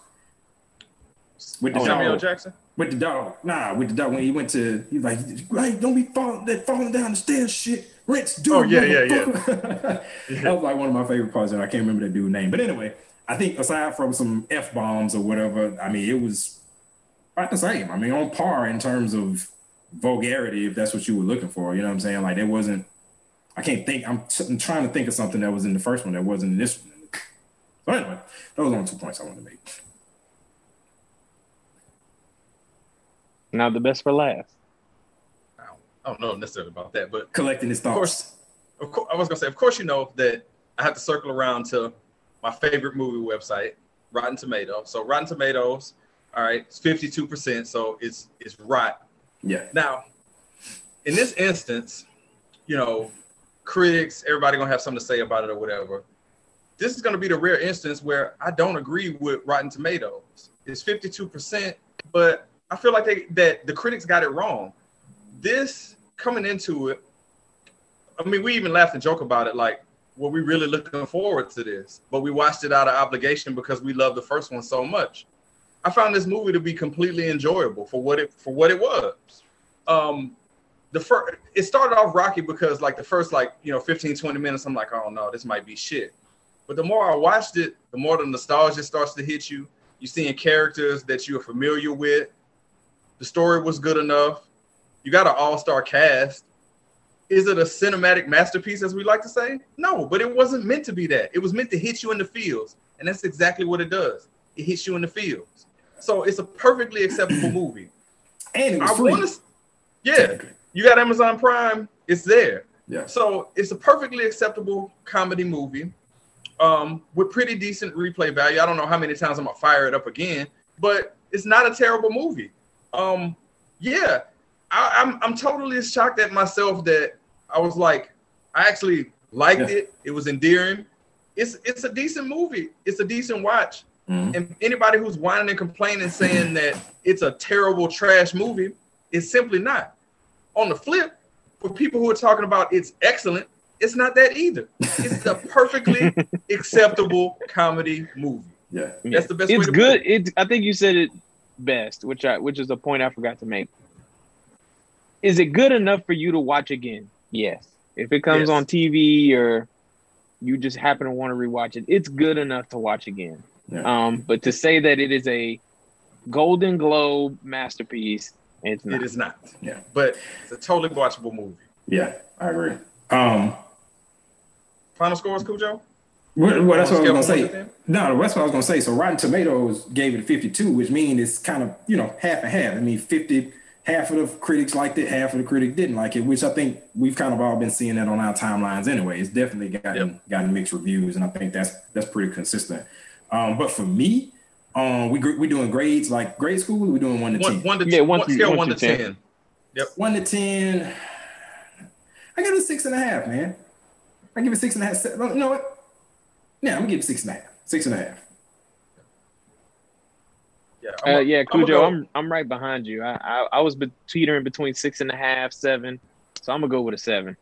With the Oh, Samuel. Jackson. With the dog. Nah, with the dog when he went to he was like, hey, don't be falling that falling down the stairs shit. Rich dude. Oh, yeah, yeah, yeah. yeah. that was like one of my favorite parts, and I can't remember the dude's name. But anyway, I think aside from some F bombs or whatever, I mean it was about the same. I mean, on par in terms of vulgarity, if that's what you were looking for. You know what I'm saying? Like there wasn't I can't think. I'm, t- I'm trying to think of something that was in the first one that wasn't in this one. So anyway, those are only two points I wanted to make. Now the best for last. I don't, I don't know necessarily about that, but Collecting his of course, of course, I was gonna say, of course, you know that I have to circle around to my favorite movie website, Rotten Tomatoes. So Rotten Tomatoes, all right, it's fifty-two percent, so it's it's right. Yeah. Now, in this instance, you know, critics, everybody gonna have something to say about it or whatever. This is gonna be the rare instance where I don't agree with Rotten Tomatoes. It's fifty-two percent, but I feel like they that the critics got it wrong. This coming into it, I mean, we even laughed and joke about it, like, were we really looking forward to this? But we watched it out of obligation because we loved the first one so much. I found this movie to be completely enjoyable for what it for what it was. Um, the first it started off rocky because like the first like you know 15 20 minutes i'm like oh no this might be shit but the more i watched it the more the nostalgia starts to hit you you're seeing characters that you're familiar with the story was good enough you got an all-star cast is it a cinematic masterpiece as we like to say no but it wasn't meant to be that it was meant to hit you in the feels and that's exactly what it does it hits you in the feels so it's a perfectly acceptable movie And it was i free. want to yeah you got Amazon Prime, it's there. Yeah. So it's a perfectly acceptable comedy movie um, with pretty decent replay value. I don't know how many times I'm gonna fire it up again, but it's not a terrible movie. Um, yeah, I, I'm I'm totally shocked at myself that I was like, I actually liked Yeah. it. It was endearing. It's it's a decent movie. It's a decent watch. Mhm. And anybody who's whining and complaining saying that it's a terrible trash movie, it's simply not. On the flip, for people who are talking about it's excellent, it's not that either. It's a perfectly acceptable comedy movie. Yeah. That's the best way It's to good. put it. It. I think you said it best, which I which is a point I forgot to make. Is it good enough for you to watch again? Yes. If it comes Yes. on TV or you just happen to want to rewatch it, it's good enough to watch again. Yeah. Um, but to say that it is a Golden Globe masterpiece, it's not. It is not. Yeah. But it's a totally watchable movie. Yeah, I agree. Um, Final scores, Khujeaux? Well, well, that's what I was gonna say. No, that's what I was gonna say. So Rotten Tomatoes gave it 52, which means it's kind of you know half and half. I mean, 50, half of the critics liked it, half of the critics didn't like it, which I think we've kind of all been seeing that on our timelines anyway. It's definitely gotten gotten mixed reviews, and I think that's that's pretty consistent. Um, but for me, um, we gr- we doing grades like grade school. We're doing one to One, ten. one to Yeah, one one, scale one one to through 10. ten. One to ten. I give it a six and a half, man. I give it six and a half. se- You know what? Yeah, I'm gonna give it six and a half. Six and a half. Yeah, Uh, a- yeah, I'ma Khujeaux, go- I'm I'm right behind you. I I, I was be- teetering between six and a half, seven, so I'm gonna go with a seven.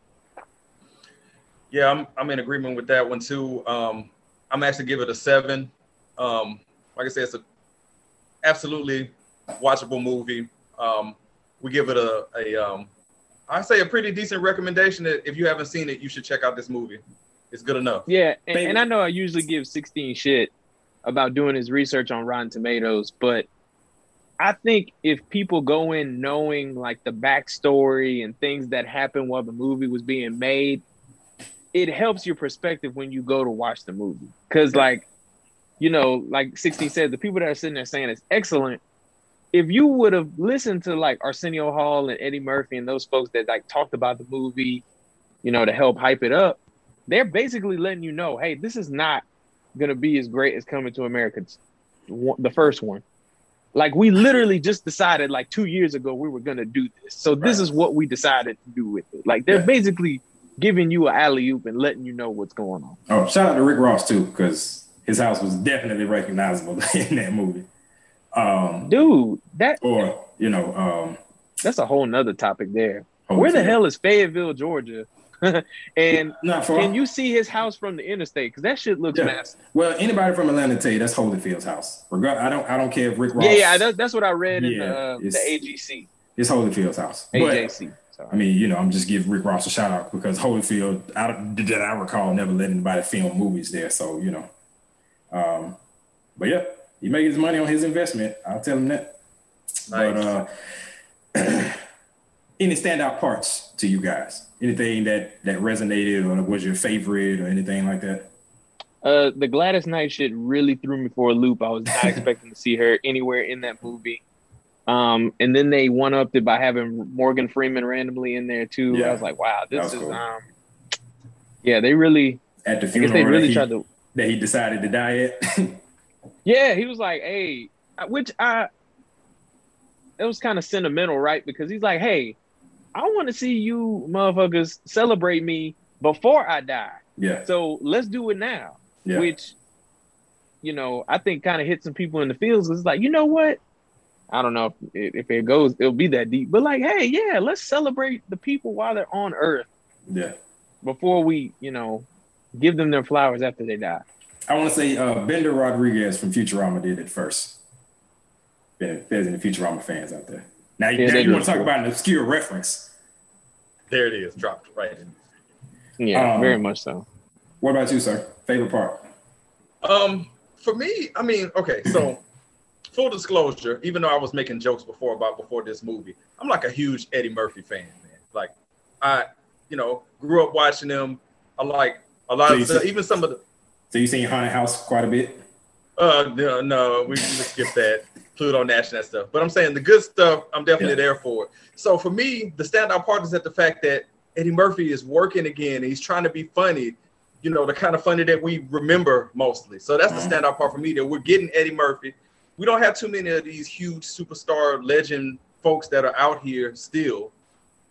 Yeah, I'm I'm in agreement with that one too. Um, I'm actually give it a seven. Um, like I said, it's a absolutely watchable movie. Um, we give it a a um, I say a pretty decent recommendation that if you haven't seen it, you should check out this movie. It's good enough. Yeah, and, and I know I usually give 16 shit about doing his research on Rotten Tomatoes, but I think if people go in knowing like the backstory and things that happened while the movie was being made, it helps your perspective when you go to watch the movie. Because, like, you know, like 16 said, the people that are sitting there saying it's excellent. If you would have listened to like Arsenio Hall and Eddie Murphy and those folks that like talked about the movie, you know, to help hype it up, they're basically letting you know, hey, this is not going to be as great as Coming to America, the first one. Like we literally just decided like two years ago we were gonna do this. So this is what we decided to do with it. Like they're Yeah. basically giving you an alley oop and letting you know what's going on. Oh, shout out to Rick Ross too, because his house was definitely recognizable in that movie. Um, Dude, that or you know, um, that's a whole nother topic there. Where the hell is Fayetteville, Georgia? and Not far. can you see his house from the interstate? Because that shit looks Yeah. massive. Well, anybody from Atlanta tell you that's Holyfield's house. Regard, I don't, I don't care if Rick Ross. Yeah, yeah, that, that's what I read in the, uh, the AGC, it's Holyfield's house. But, AJC. Sorry. I mean, you know, I'm just giving Rick Ross a shout out because Holyfield, I, don't- that I recall, never let anybody film movies there. So you know, um, but yeah, he made his money on his investment. I'll tell him that. But uh, any standout parts to you guys? Anything that that resonated or was your favorite or anything like that? Uh, the Gladys Knight shit really threw me for a loop. I was not expecting to see her anywhere in that movie. Um, and then they one upped it by having Morgan Freeman randomly in there too. Yeah. I was like, wow, this is cool. um, yeah, they really, At the funeral they really that, he, tried to. that he decided to die at. Yeah, he was like, hey, which I, it was kind of sentimental, right? Because he's like, hey, I want to see you motherfuckers celebrate me before I die. yeah, So let's do it now. yeah, which you know I think kind of hit some people in the fields. It's like you know what? I don't know if, if it goes, it'll be that deep. But like, hey, yeah, let's celebrate the people while they're on Earth yeah. before we, you know, give them their flowers after they die. I want to say uh, Bender Rodriguez from Futurama did it first. Yeah, there's any Futurama fans out there. Now, Yeah, now you want to talk about an obscure reference. There it is, dropped right in. Yeah, Um, very much so. What about you, sir? Favorite part? Um, for me, I mean, okay, so full disclosure, even though I was making jokes before about before this movie, I'm like a huge Eddie Murphy fan, man. Like, I, you know, grew up watching him. I like a lot So of the, see- even some of the. So you seen Haunted House quite a bit? Uh, no, no, we can just skip that Pluto Nash and that stuff. But I'm saying the good stuff, I'm definitely Yeah. there for it. So for me, the standout part is that the fact that Eddie Murphy is working again. And He's trying to be funny, you know, the kind of funny that we remember mostly. So that's Mhm. the standout part for me. That we're getting Eddie Murphy. We don't have too many of these huge superstar legend folks that are out here still.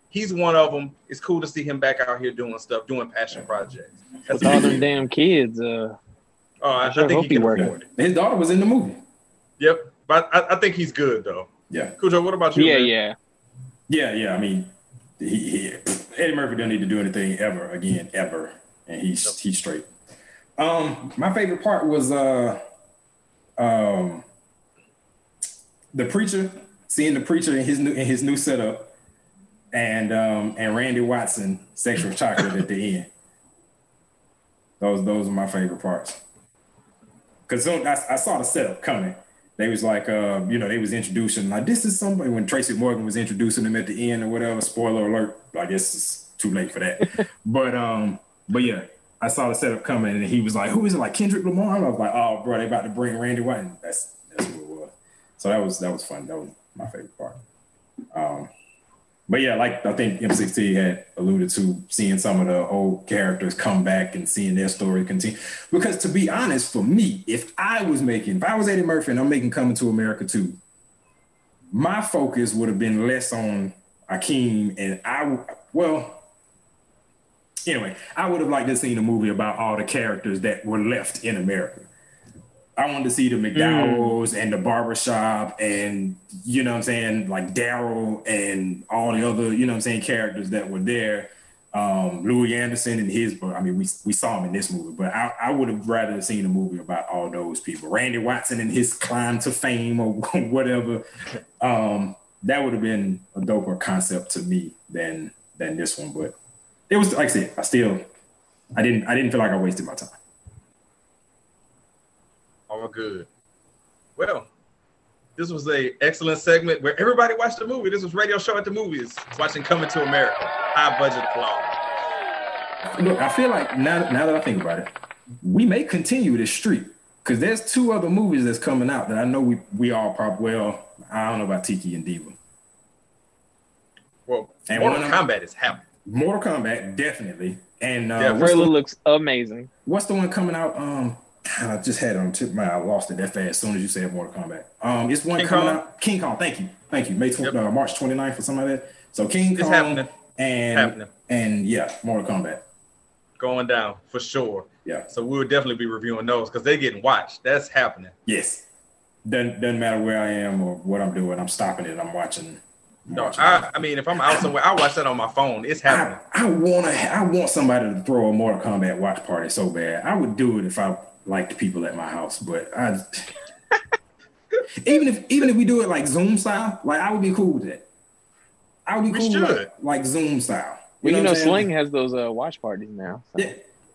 He's one of them. It's cool to see him back out here doing stuff, doing passion projects. That's With all them damn kids, uh, Oh, I, I sure I think hope he he can working. afford it. His daughter was in the movie. Yep, but I, I think he's good though. Yeah, Khujeaux, what about you? yeah, man? yeah. yeah, yeah. I mean, he, he Eddie Murphy doesn't need to do anything ever again, ever, and he's he's straight. Um, my favorite part was uh, um, the preacher seeing the preacher in his new in his new setup, and um, and Randy Watson sexual chocolate at the end. Those those are my favorite parts. Cause soon I, I saw the setup coming. They was like, uh, you know, they was introducing like this is somebody when Tracy Morgan was introducing them at the end or whatever. Spoiler alert! I guess it's too late for that. but um, but yeah, I saw the setup coming and he was like, who is it? Like Kendrick Lamar? I was like, oh, bro, they about to bring Randy White. And that's that's what it was. So that was that was fun. That was my favorite part. Um, but yeah, like I think M16 had alluded to, seeing some of the old characters come back and seeing their story continue. Because to be honest, for me, if I was making, if I was Eddie Murphy and I'm making Coming to America too, my focus would have been less on Akeem and I, well, anyway, I would have liked to have seen a movie about all the characters that were left in America. I wanted to see the McDowells and the barbershop and you know what I'm saying, like Daryl and all the other, you know what I'm saying, characters that were there. Um, Louie Anderson and his, but I mean, we, we saw him in this movie, but I, I would have rather seen a movie about all those people. Randy Watson and his climb to fame or whatever. Um, that would have been a doper concept to me than than this one. But it was like I said, I still I didn't I didn't feel like I wasted my time. All good. Well, this was a excellent segment where everybody watched the movie. This was radio show at the movies, watching Coming to America. High budget applause. Look, I feel like now, now that I think about it, we may continue this streak because there's two other movies that's coming out that I know we we all probably well. I don't know about Tiki and Diva. Well, And Mortal one of them- Kombat is happening. Mortal Kombat definitely, and uh, Yeah, what's, Trailer looks amazing. what's the one coming out? Um, God, I just had it on tip my. I lost it that fast. As soon as you said Mortal Kombat. Um, it's one King coming Kong? out. King Kong. Thank you, thank you. May 20, Yep. uh, March 29th or something like that. So King It's Kong happening. and Happening. and yeah, Mortal Kombat. Going down for sure. Yeah. So we'll definitely be reviewing those because they're getting watched. That's happening. Yes. Doesn't doesn't matter where I am or what I'm doing. I'm stopping it. I'm watching. No, I, I mean, if I'm out somewhere, I watch that on my phone. It's happening. I, I wanna I want somebody to throw a Mortal Kombat watch party so bad. I would do it if I liked the people at my house, but I even if even if we do it like Zoom style, like I would be cool with that. I would be We cool with should. like, like Zoom style. Well, you what know, I'm? Sling has those uh, watch parties now. so. Yeah.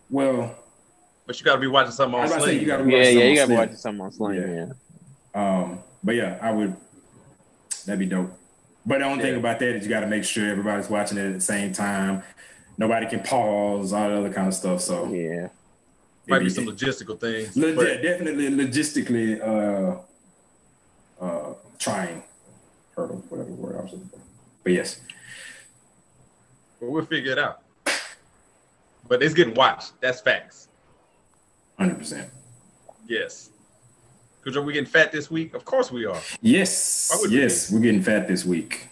Well, But you got to be watching something I on was say Sling. you gotta Yeah, yeah, you gotta be watching something on Sling. Yeah. Yeah. Um, but yeah, I would. That'd be dope. But the only thing about that is you got to make sure everybody's watching it at the same time. Nobody can pause, all the other kind of stuff. So Yeah. Might be some logistical things. Le- but yeah, definitely logistically uh, uh, trying hurdle, whatever word I was looking for. But yes, but we'll figure it out. But it's getting watched. That's facts. hundred percent. Yes. Because are we getting fat this week? Of course we are. Yes, would we yes, we're getting fat this week.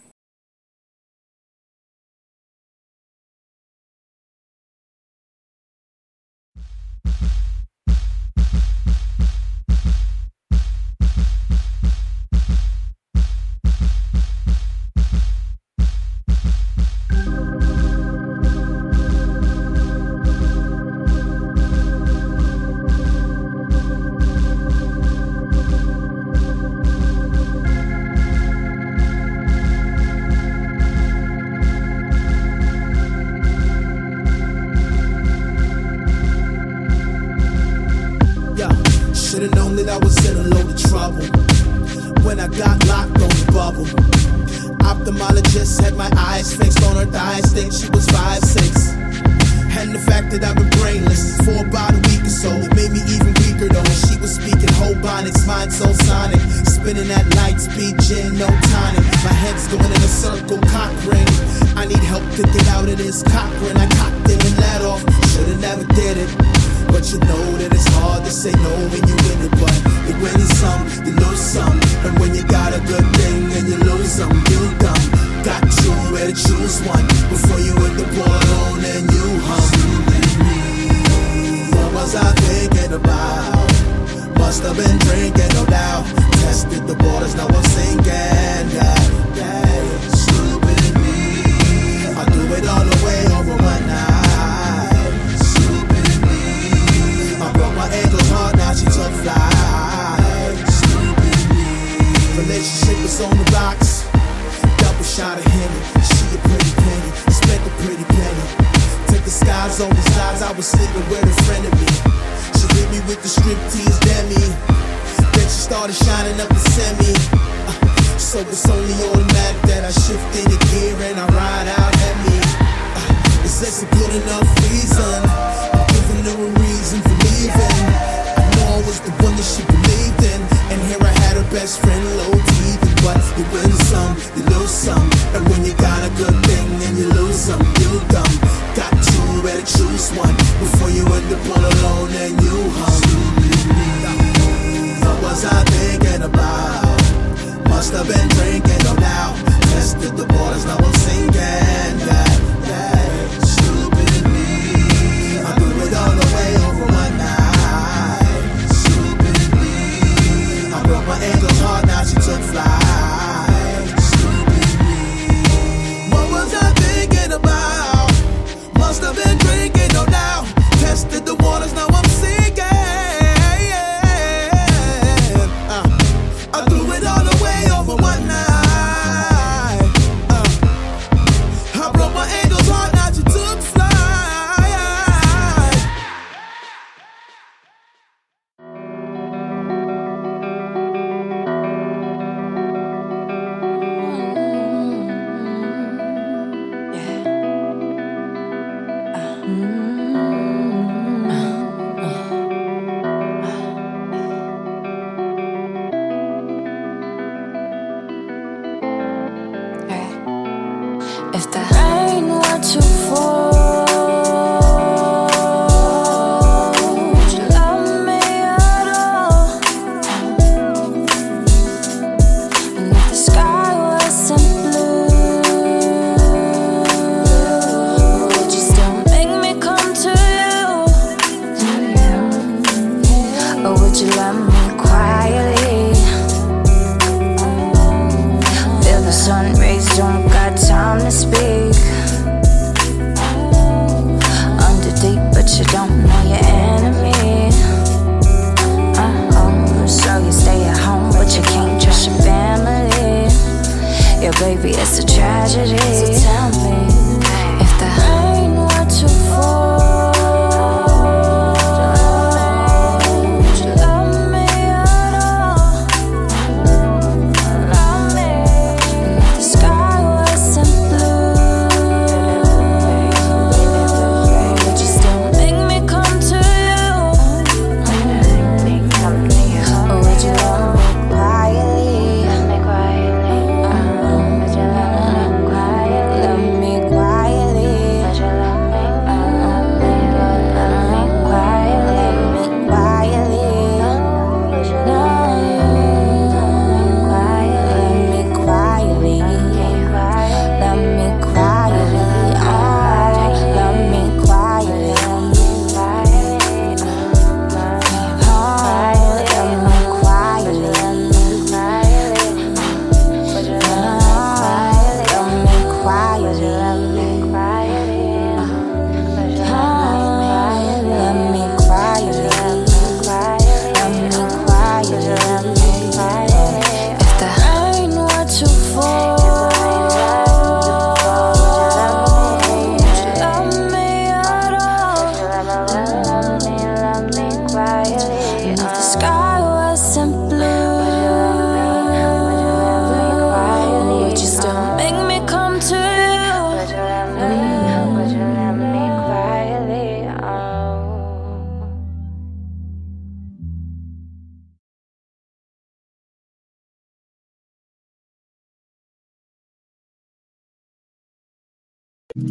When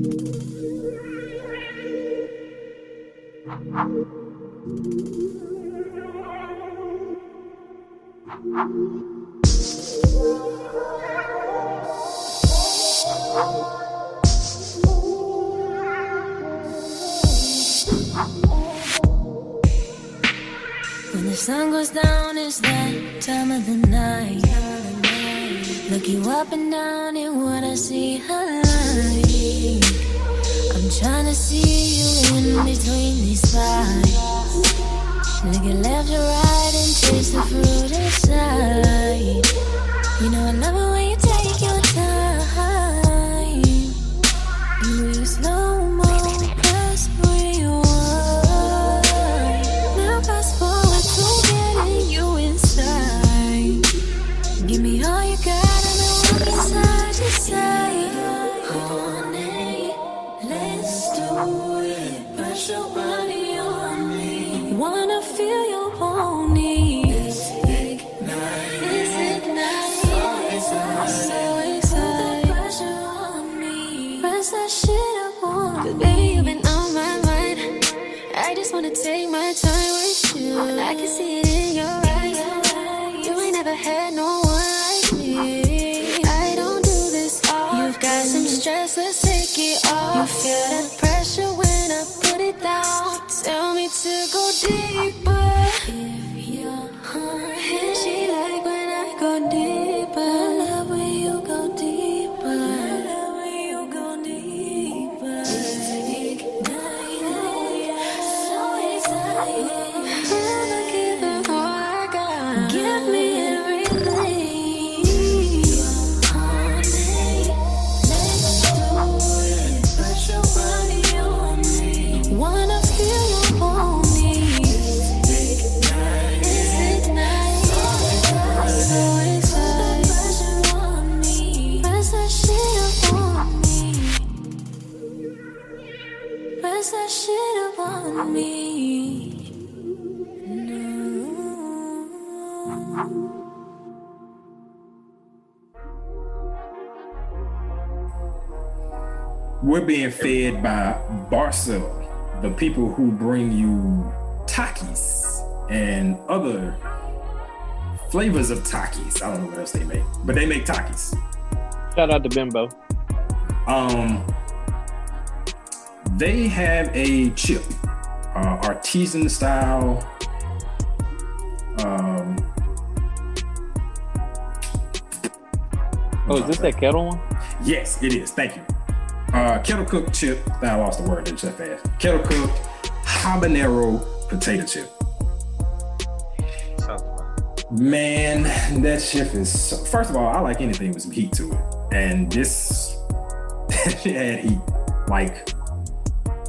the sun goes down, it's that time of the night. Look you up and down and what I see her I'm tryna see you in between these vines Looking left or right and taste the fruit inside. You know I love it when you deep we're being fed by Barcel, the people who bring you Takis and other flavors of Takis. I don't know what else they make, but they make Takis. Shout out to Bimbo. Um, they have a chip, uh, artisan style. Um, oh, is this that kettle one? Yes, it is. Thank you uh, kettle cooked chip. I lost the word. It was that fast. Kettle cooked habanero potato chip. Man, that chip is. So, first of all, I like anything with some heat to it, and this had heat. Like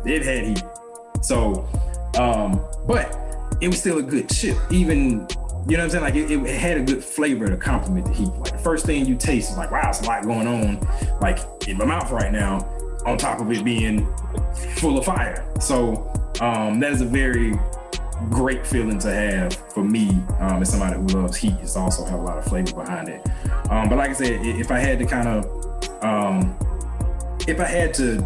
it had heat. So, um, but it was still a good chip, even you know what I'm saying? Like it, it had a good flavor to complement the heat. Like the first thing you taste is like, wow, it's a lot going on, like in my mouth right now. On top of it being full of fire. So um, that is a very great feeling to have for me um, as somebody who loves heat. It's also have a lot of flavor behind it. Um, but like I said, if I had to kind of, um, if I had to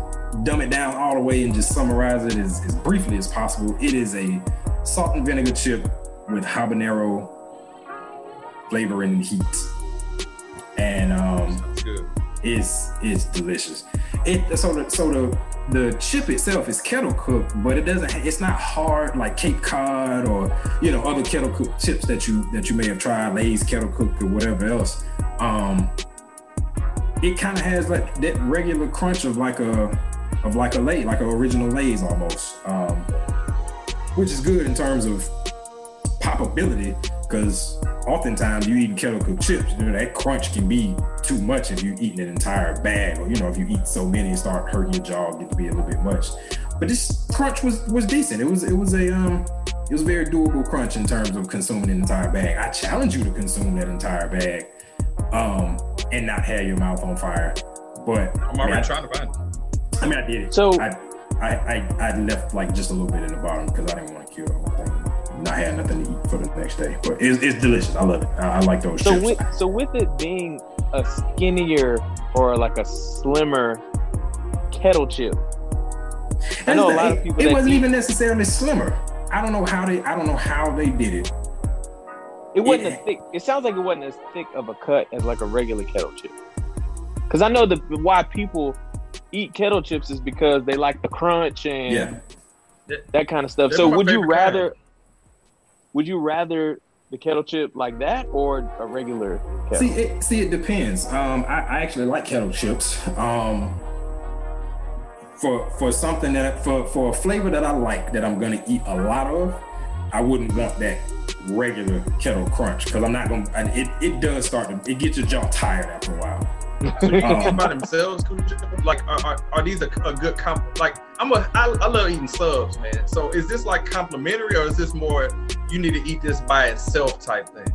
dumb it down all the way and just summarize it as, as briefly as possible, it is a salt and vinegar chip with habanero flavor and heat. And um, That's good. is is delicious. It so the so the the chip itself is kettle cooked, but it doesn't. It's not hard like Cape Cod or you know other kettle cooked chips that you that you may have tried, Lay's kettle cooked or whatever else. Um, it kind of has like that regular crunch of like a of like a Lay, like an original Lay's almost, um, which is good in terms of popability because oftentimes you eat kettle cooked chips, you know, that crunch can be too much if you eating an entire bag, or you know, if you eat so many, it start hurting your jaw, get to be a little bit much. But this crunch was was decent. It was it was a um it was a very doable crunch in terms of consuming an entire bag. I challenge you to consume that entire bag, um, and not have your mouth on fire. But I'm already I, trying to find it. I, I mean, I did it. So- I I I, I left like just a little bit in the bottom because I didn't want to kill the whole thing. And I had nothing to eat for the next day, but it's, it's delicious. I love it. I, I like those So chips. with so with it being a skinnier or like a slimmer kettle chip, I know a lot the- of people It that wasn't eat- even necessarily slimmer. I don't know how they. I don't know how they did it. it wasn't Yeah. as thick. It sounds like it wasn't as thick of a cut as like a regular kettle chip. Because I know the why people eat kettle chips is because they like the crunch and Yeah. that kind of stuff. They're so would you rather kind. Would you rather the kettle chip like that or a regular kettle? See, it, see, it depends. Um, I, I actually like kettle chips. Um, for for something that for for a flavor that I like that I'm gonna eat a lot of, I wouldn't want that regular kettle crunch because I'm not gonna. It it does start to it gets your jaw tired after a while. So you Um, think by themselves, like are, are, are these a, a good comp? Like I'm a I, I love eating subs, man. So is this like complimentary or is this more you need to eat this by itself type thing?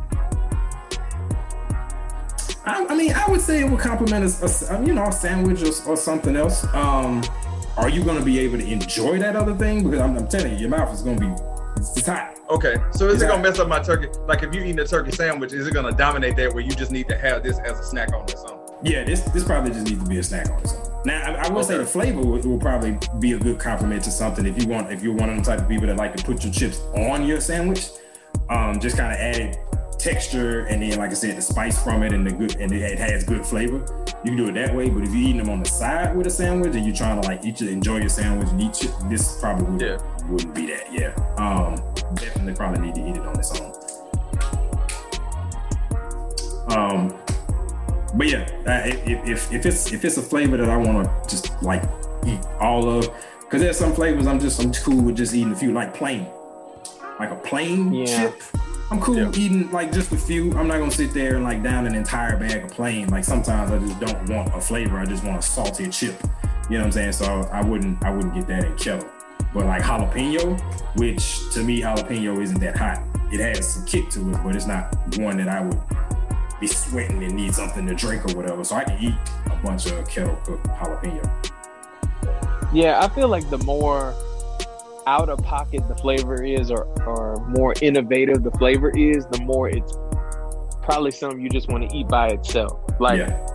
I, I mean, I would say it would complement a, a- you know a sandwich or, or something else. Um, are you going to be able to enjoy that other thing? Because I'm, I'm telling you, your mouth is going to be it's, it's hot. Okay, so is it gonna mess up my turkey? Like if you eating a turkey sandwich, is it gonna dominate that where you just need to have this as a snack on its own? Yeah, this this probably just needs to be a snack on its own. Now, I, I will say the flavor will, will probably be a good compliment to something if you want. If you're one of the type of people that like to put your chips on your sandwich, um, just kind of add texture and then, like I said, the spice from it and the good and it has good flavor. You can do it that way. But if you're eating them on the side with a sandwich and you're trying to like eat your, enjoy your sandwich and eat chip, this probably would, Yeah. wouldn't be that. Yeah, um, definitely probably need to eat it on its own. Um, but yeah, uh, if, if if it's if it's a flavor that I want to just like eat all of, because there's some flavors I'm just I'm cool with just eating a few, like plain, like a plain Yeah. chip. I'm cool Yeah. eating like just a few. I'm not gonna sit there and like down an entire bag of plain. Like sometimes I just don't want a flavor. I just want a salty chip. You know what I'm saying? So I wouldn't I wouldn't get that in kettle. But like jalapeno, which to me jalapeno isn't that hot. It has some kick to it, but it's not one that I would be sweating and need something to drink or whatever. So I can eat a bunch of kettle cooked jalapeno. Yeah, I feel like the more out of pocket the flavor is, or or more innovative the flavor is, the more it's probably something you just want to eat by itself. Like yeah.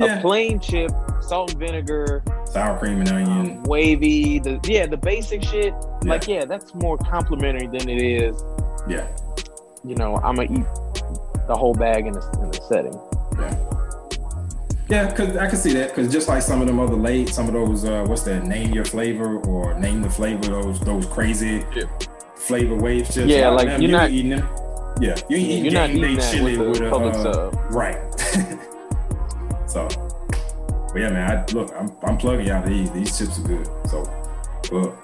a Yeah. plain chip, salt and vinegar, Sour cream and onion. um, wavy, the yeah, the basic shit. Like yeah, that's more complimentary than it is. Yeah. You know, I'm gonna eat the whole bag in the, in a setting. Yeah. Yeah, cause I can see that. Cause just like some of them other late, some of those uh what's that, name your flavor or name the flavor, those those crazy Yeah. flavor wave chips. Yeah, a like, them, you're you not- eating them. Yeah, you ain't eating You're not eating that chili with the a public uh, sub. Right. so but yeah, man, I look, I'm I'm plugging y'all these. These chips are good. So look.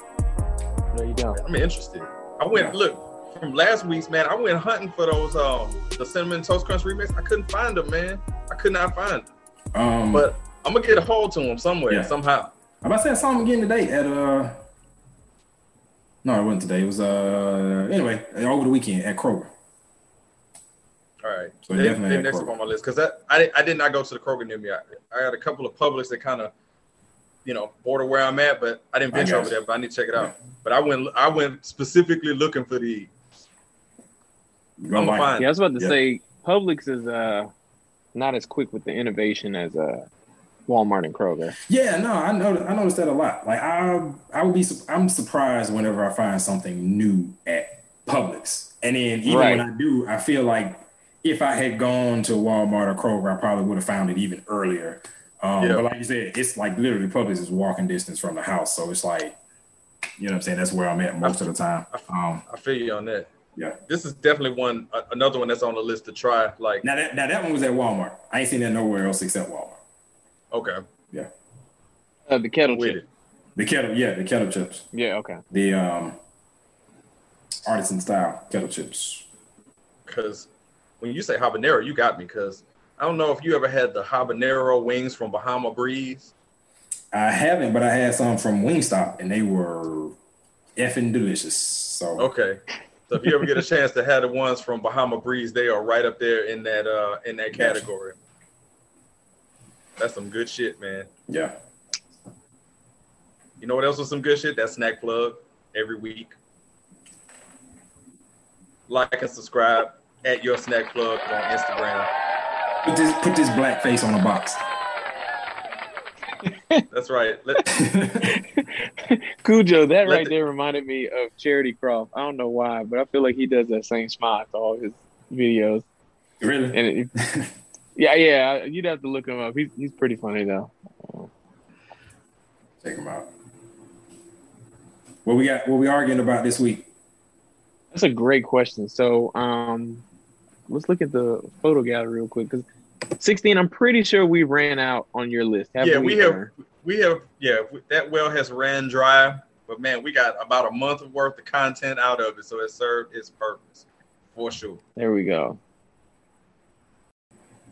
There you go. I'm interested. I went Yeah. look. From last week's man. I went hunting for those um the cinnamon toast crunch remix. I couldn't find them, man. I could not find them. Um, But I'm gonna get a hold to them somewhere Yeah. somehow. I'm about to say I saw him again today at uh. No, it wasn't today. It was uh anyway over the weekend at Kroger. All right, So they, definitely they next up on my list because I I did not go to the Kroger near me. I, I got a couple of Publix that kind of you know border where I'm at, but I didn't venture over there. But I need to check it out. But I went I went specifically looking for the. You gonna I'm like it. fine. Yeah, I was about to Yeah. say Publix is uh not as quick with the innovation as uh Walmart and Kroger. Yeah, no, I know. I noticed that a lot. Like I I would be I'm surprised whenever I find something new at Publix, and then even Right. when I do, I feel like if I had gone to Walmart or Kroger, I probably would have found it even earlier. Um, Yeah. But like you said, it's like literally Publix is walking distance from the house, so it's like, you know, what I'm saying that's where I'm at most of the time. Um, I feel you on that. Yeah. This is definitely one a- another one that's on the list to try. Like Now that now that one was at Walmart. I ain't seen that nowhere else except Walmart. okay, Uh, the kettle with chip. it. The kettle, yeah, the kettle chips, Yeah, okay. the um, artisan style kettle chips. Because when you say habanero, you got me. Because I don't know if you ever had the habanero wings from Bahama Breeze. I haven't, but I had some from Wingstop, and they were effing delicious. So Okay. So if you ever get a chance to have the ones from Bahama Breeze, they are right up there in that uh in that category. That's some good shit, man. yeah, You know what else was some good shit? That snack plug every week. Like and subscribe at your snack plug on Instagram. put this put this black face on a box. That's right. Let, Khujeaux, that Let right the- there reminded me of Charity Croft. I don't know why, but I feel like he does that same smile to all his videos. really? And it, yeah, yeah, you'd have to look him up. He's he's pretty funny though. Check him out. What we got? What we arguing about this week? That's a great question. So, um, let's look at the photo gallery real quick because 16. I'm pretty sure we ran out on your list. yeah, we have we have yeah, that well has ran dry, but man, we got about a month of worth of content out of it, so it served its purpose for sure. There we go.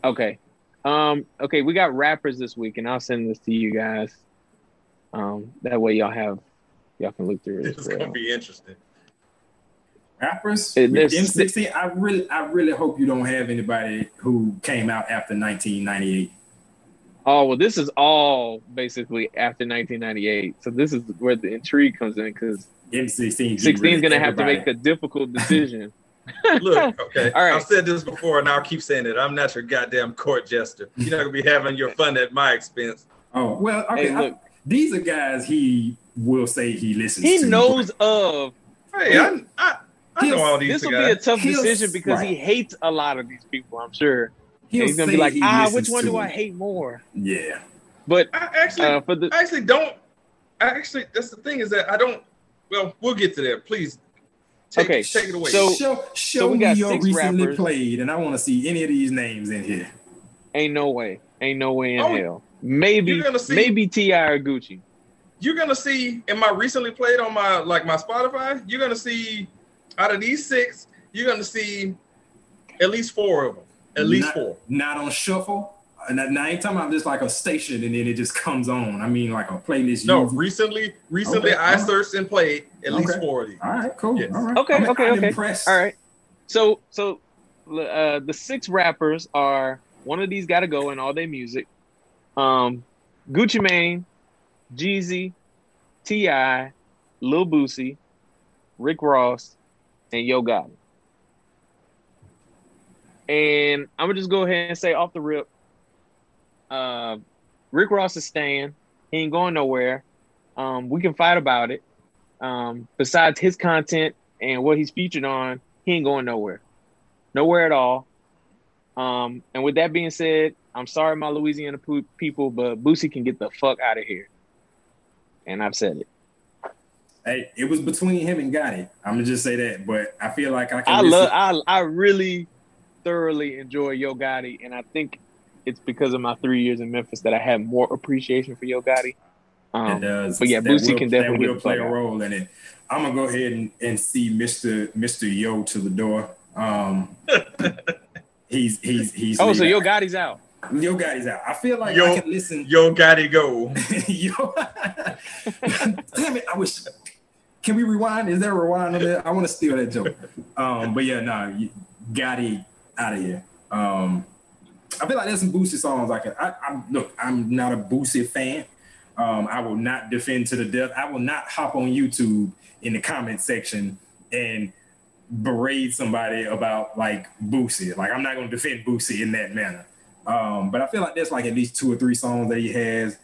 Okay. Um, okay, we got rappers this week, and I'll send this to you guys. Um, that way y'all have y'all can look through it. It's as gonna be interesting. Rappers? It- With M16. I really, I really hope you don't have anybody who came out after 1998. Oh well, this is all basically after 1998, so this is where the intrigue comes in because M16. 16 is gonna have to make a difficult decision. Look, okay. All right. I've said this before, and I'll keep saying it. I'm not your goddamn court jester. You're not gonna be having your fun at my expense. Oh well, okay. Hey, I- look. these are guys he will say he listens. he to, knows of Hey, I, I, I know all these this will be a tough He'll- decision because he hates a lot of these people. I'm sure but he'll And he's gonna be like, ah, which one to do I hate more? Yeah, But I actually, uh, for the I actually don't. I actually, that's the thing is that I don't. Well, we'll get to that. Please, take, Okay, take it away. so- show show we me got your six recently rappers. played, and I want to see any of these names in here. ain't no way, ain't no way in Oh, hell. Maybe see- maybe T.I. or Gucci. you're gonna see in my recently played on my like my Spotify, you're gonna see out of these six, you're gonna see at least four of them. At least four. Not on shuffle. And now I ain't talking about just like a station and then it just comes on. I mean like a playlist. No, you- recently, recently Okay, I alright. searched and played at least Okay. four of these. All right, cool. Yes. All right. Okay, I'm, okay, I'm okay. impressed. All right. So so uh, the six rappers are one of these got to go in all their music. Um, Gucci Mane, Jeezy, T.I., Lil Boosie, Rick Ross, and Yo Gotti. And I'm gonna just go ahead and say off the rip, uh, Rick Ross is staying. He ain't going nowhere. Um, we can fight about it. Um, besides his content and what he's featured on, he ain't going nowhere, nowhere at all. Um, and with that being said, I'm sorry, my Louisiana people, but Boosie can get the fuck out of here. And I've said it. Hey, it was between him and Gotti. I'm gonna just say that, but I feel like I can. I listen- love, I, I really thoroughly enjoy Yo Gotti, and I think it's because of my three years in Memphis that I have more appreciation for Yo Gotti. Um, it does. But yeah, That Boosie will- can definitely that will play a role in it. I'm gonna go ahead and, and see Mr. Mr. Yo to the door. Um, he's he's he's. Oh, so. Yo Gotti's out. Yo Gotti's out. I feel like Yo- I can listen. Yo, gotta go. Yo, damn it! I wish. Can we rewind? Is there a rewind on that? I want to steal that joke. Um, but yeah, nah, you- Gotti out of here. Um, I feel like there's some Boosie songs I can. I, look. I'm not a Boosie fan. Um, I will not defend to the death. I will not hop on YouTube in the comment section and berate somebody about like Boosie. Like I'm not going to defend Boosie in that manner. Um, but I feel like there's like at least two or three songs that he has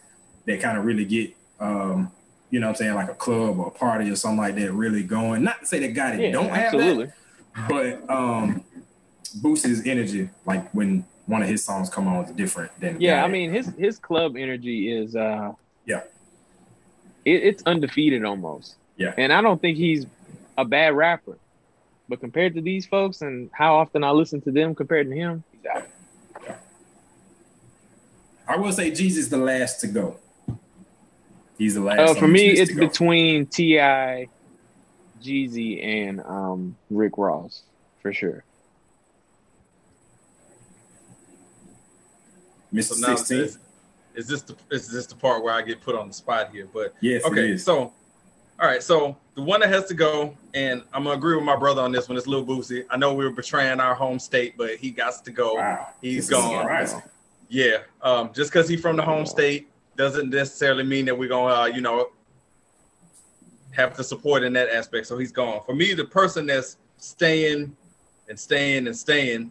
that kind of really get, um, you know what I'm saying, like a club or a party or something like that really going. Not to say that Gotti Yeah, don't absolutely. have that, but um, boosts his energy, like when one of his songs come on, is different than Yeah, I mean his his club energy is uh Yeah. it, it's undefeated almost. Yeah. And I don't think he's a bad rapper. But compared to these folks and how often I listen to them compared to him, he's out. I will say Jeezy's the last to go. He's the last. Uh, for me, it's to go. between T.I., Jeezy, and um, Rick Ross for sure. Mr. So now 16. is, is this the is this the part where I get put on the spot here? But Yes, okay, is. so all right, so the one that has to go, and I'm gonna agree with my brother on this one. It's Lil Boosie. I know we were betraying our home state, but he got to go. Wow, He's This gone. Yeah, um, just because he's from the home state doesn't necessarily mean that we're gonna, uh, you know, have to support in that aspect. So he's gone. For me, the person that's staying and staying and staying.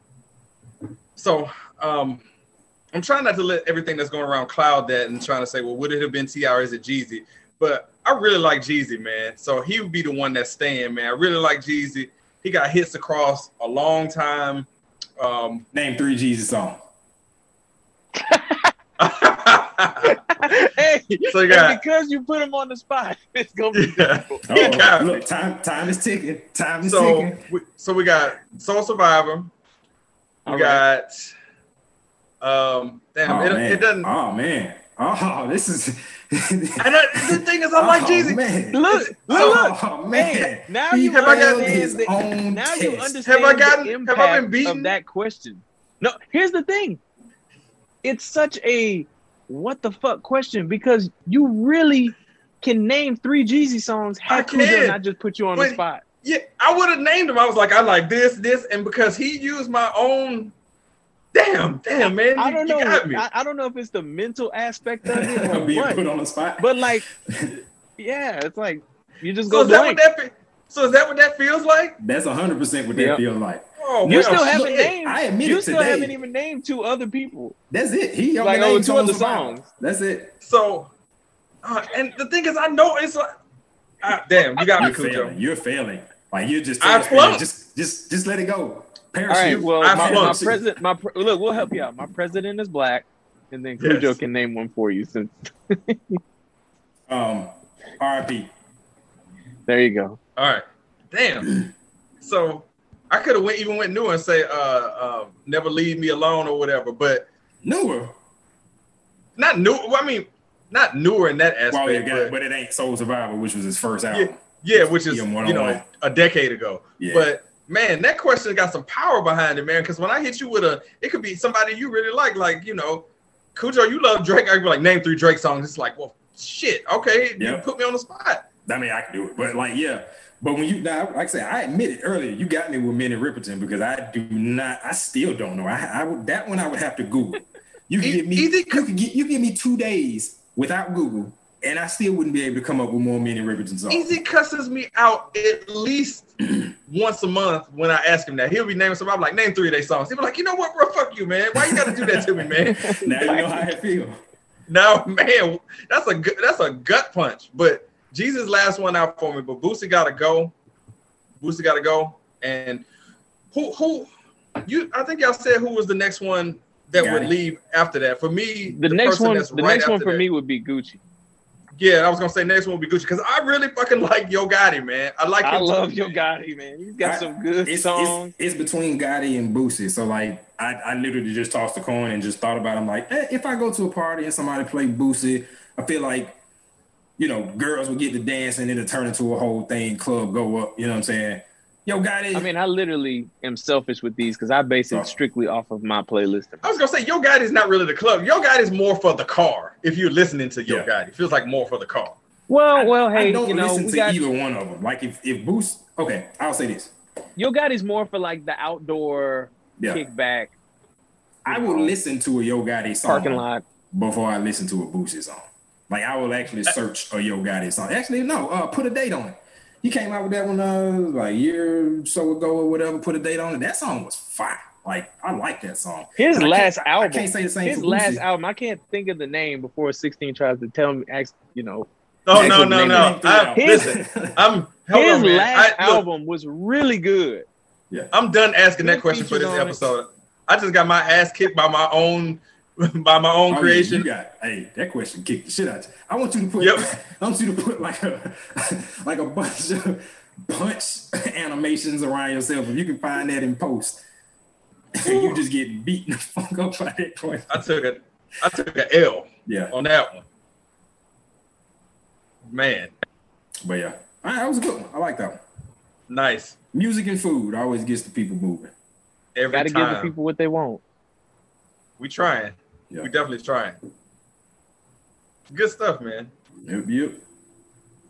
So um, I'm trying not to let everything that's going around cloud that and trying to say, well, would it have been T.I. or is it Jeezy? But I really like Jeezy, man. So he would be the one that's staying, man. I really like Jeezy. He got hits across a long time. Um, Name three Jeezy songs. hey, So you got- because you put him on the spot, it's gonna be yeah. difficult. Got Oh, look, time time is ticking. Time is So ticking. we, so we got Soul Survivor. We All got um damn oh, it, man. it doesn't Oh man. Oh, this is. and I, the thing is I like oh, Jeezy. Man. Look, look, look. Oh man. Now He you have I got understand the- own now you understand Have I gotten- the have impact I been beaten? of that question. No, here's the thing. It's such a what the fuck question because you really can name three Jeezy songs. I Had Khujeaux can. not just put you on But- the spot. Yeah, I would have named him. I was like, I like this, this, and because he used my own damn, damn man, I you- don't you know. got me. I, I don't know if it's the mental aspect of it or Being what. put on the spot. But like, yeah, it's like you just so go is that what that fe- so is that what that feels like? That's 100 percent what that Yep. feels like. Oh, You well, still haven't shit. named. I admit you it still today. haven't even named two other people. That's it. He only Like, oh, named two other Survivor. songs. That's it. So, uh, and the thing is, I know it's like, ah, damn, you got me, You're Khujeaux. failing. You're failing. Like you're just. I tailspinning. flunked. Just, just, just let it go. All Parachute. right. Well, I my, my president, my pre- look, we'll help you out. My president is black, and then Yes. Khujeaux can name one for you. Since Um, R.I.P. there you go. All right, damn. so I could have went even went new and say, uh, uh, never leave me alone or whatever, but Newer. not new. Well, I mean, not newer in that aspect, Well, yeah, got but but it ain't Soul Survivor, which was his first album. yeah, which is you know a decade ago. Yeah. But man, that question got some power behind it, man. Because when I hit you with a, it could be somebody you really like, like you know, Khujeaux, you love Drake. I could be like, name three Drake songs. It's like, well, shit, okay, you put me on the spot. I mean, I can do it, but like, yeah. But when you now, like I said, I admitted earlier, you got me with Minnie Riperton because I do not, I still don't know. I, I would that one I would have to Google. You can give me, easy you get, you give me two days without Google, and I still wouldn't be able to come up with more Minnie Riperton songs. Ez cusses me out at least once a month when I ask him that. He'll be naming something. I'm like, name three of their songs. He'll be like, you know what, bro? Fuck you, man. Why you got to do that to me, man? Now you know how I feel. No, man, that's a good, that's a gut punch. But Jeezy's last one out for me. But Boosie got to go. Boosie got to go. And who who you? I think y'all said who was the next one that Got would it. leave after that. For me, The, next one, the right next one for that- me would be Gucci. Yeah, I was gonna say next one would be Gucci because I really fucking like Yo Gotti, man. I like I love too. Yo Gotti, man. He's got I- some good It's, songs. it's, it's between Gotti and Boosie. So like I, I literally just tossed the coin and just thought about it. I'm like, eh, if I go to a party and somebody play Boosie, I feel like you know, girls would get to dance and it'll turn into a whole thing, club go up. You know what I'm saying? Yo, got it. I mean, I literally am selfish with these because I base Oh. strictly off of my playlist. I was gonna say Yo Gotti is not really the club. Yo Gotti is more for the car. If you're listening to Yo Yeah. Gotti, it feels like more for the car. Well, well, I hey, don't you know, listen we to got either one of them. Like if if Boost, okay, I'll say this. Yo got is more for like the outdoor Yeah, kickback I will listen to a Yo Gotti song parking lot. before I listen to a Boosie song. Like I will actually search a Yo Gotti song. Actually, no, uh, put a date on it. He came out with that one uh like a year or so ago or whatever. Put a date on it. That song was fire. Like I like that song. His And last can't- album. I can't say the same His for last Boosie. album. I can't think of the name before 16 tries to tell me. Ask, you know, No, no, no, no. I, His- listen, I'm hold his on, last I, look, album was really good. Yeah. I'm done asking that question for this on it. episode. I just got my ass kicked by my own by my own Oh, yeah, creation. you got hey, that question kicked the shit out. You. I want you to put Yep. I want you to put like a like a bunch of punch animations around yourself. If you can find that in post, you just get beaten the fuck up by that question. I took a I took a L Yeah, on that one. Man, but yeah, All right, that was a good one. I like that one. nice. Music and food always gets the people moving. Every Got to give the people what they want. we trying. Yeah. We definitely trying. Good stuff, man. Yep, yep.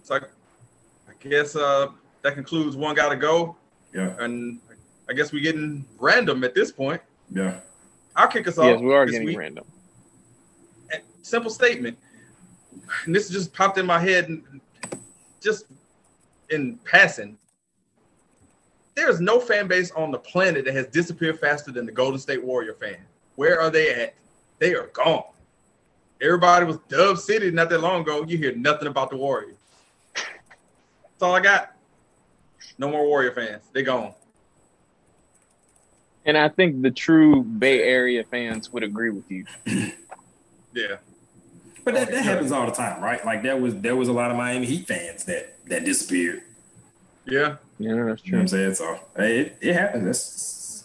So I, I guess uh that concludes one gotta go. Yeah, And I guess we're getting random at this point. yeah. I'll kick us off. Yes, we are this getting week. random. simple statement. And this just popped in my head and just in passing. There is no fan base on the planet that has disappeared faster than the Golden State Warrior fan. Where are they at? They are gone. Everybody was Dub City not that long ago. You hear nothing about the Warriors. That's all I got. No more Warrior fans. They gone. And I think the true Bay Area fans would agree with you. Yeah. But that, that happens all the time, right? Like there was there was a lot of Miami Heat fans that that disappeared. Yeah. Yeah, that's You know what true. I'm saying? So hey, it, it happens. That's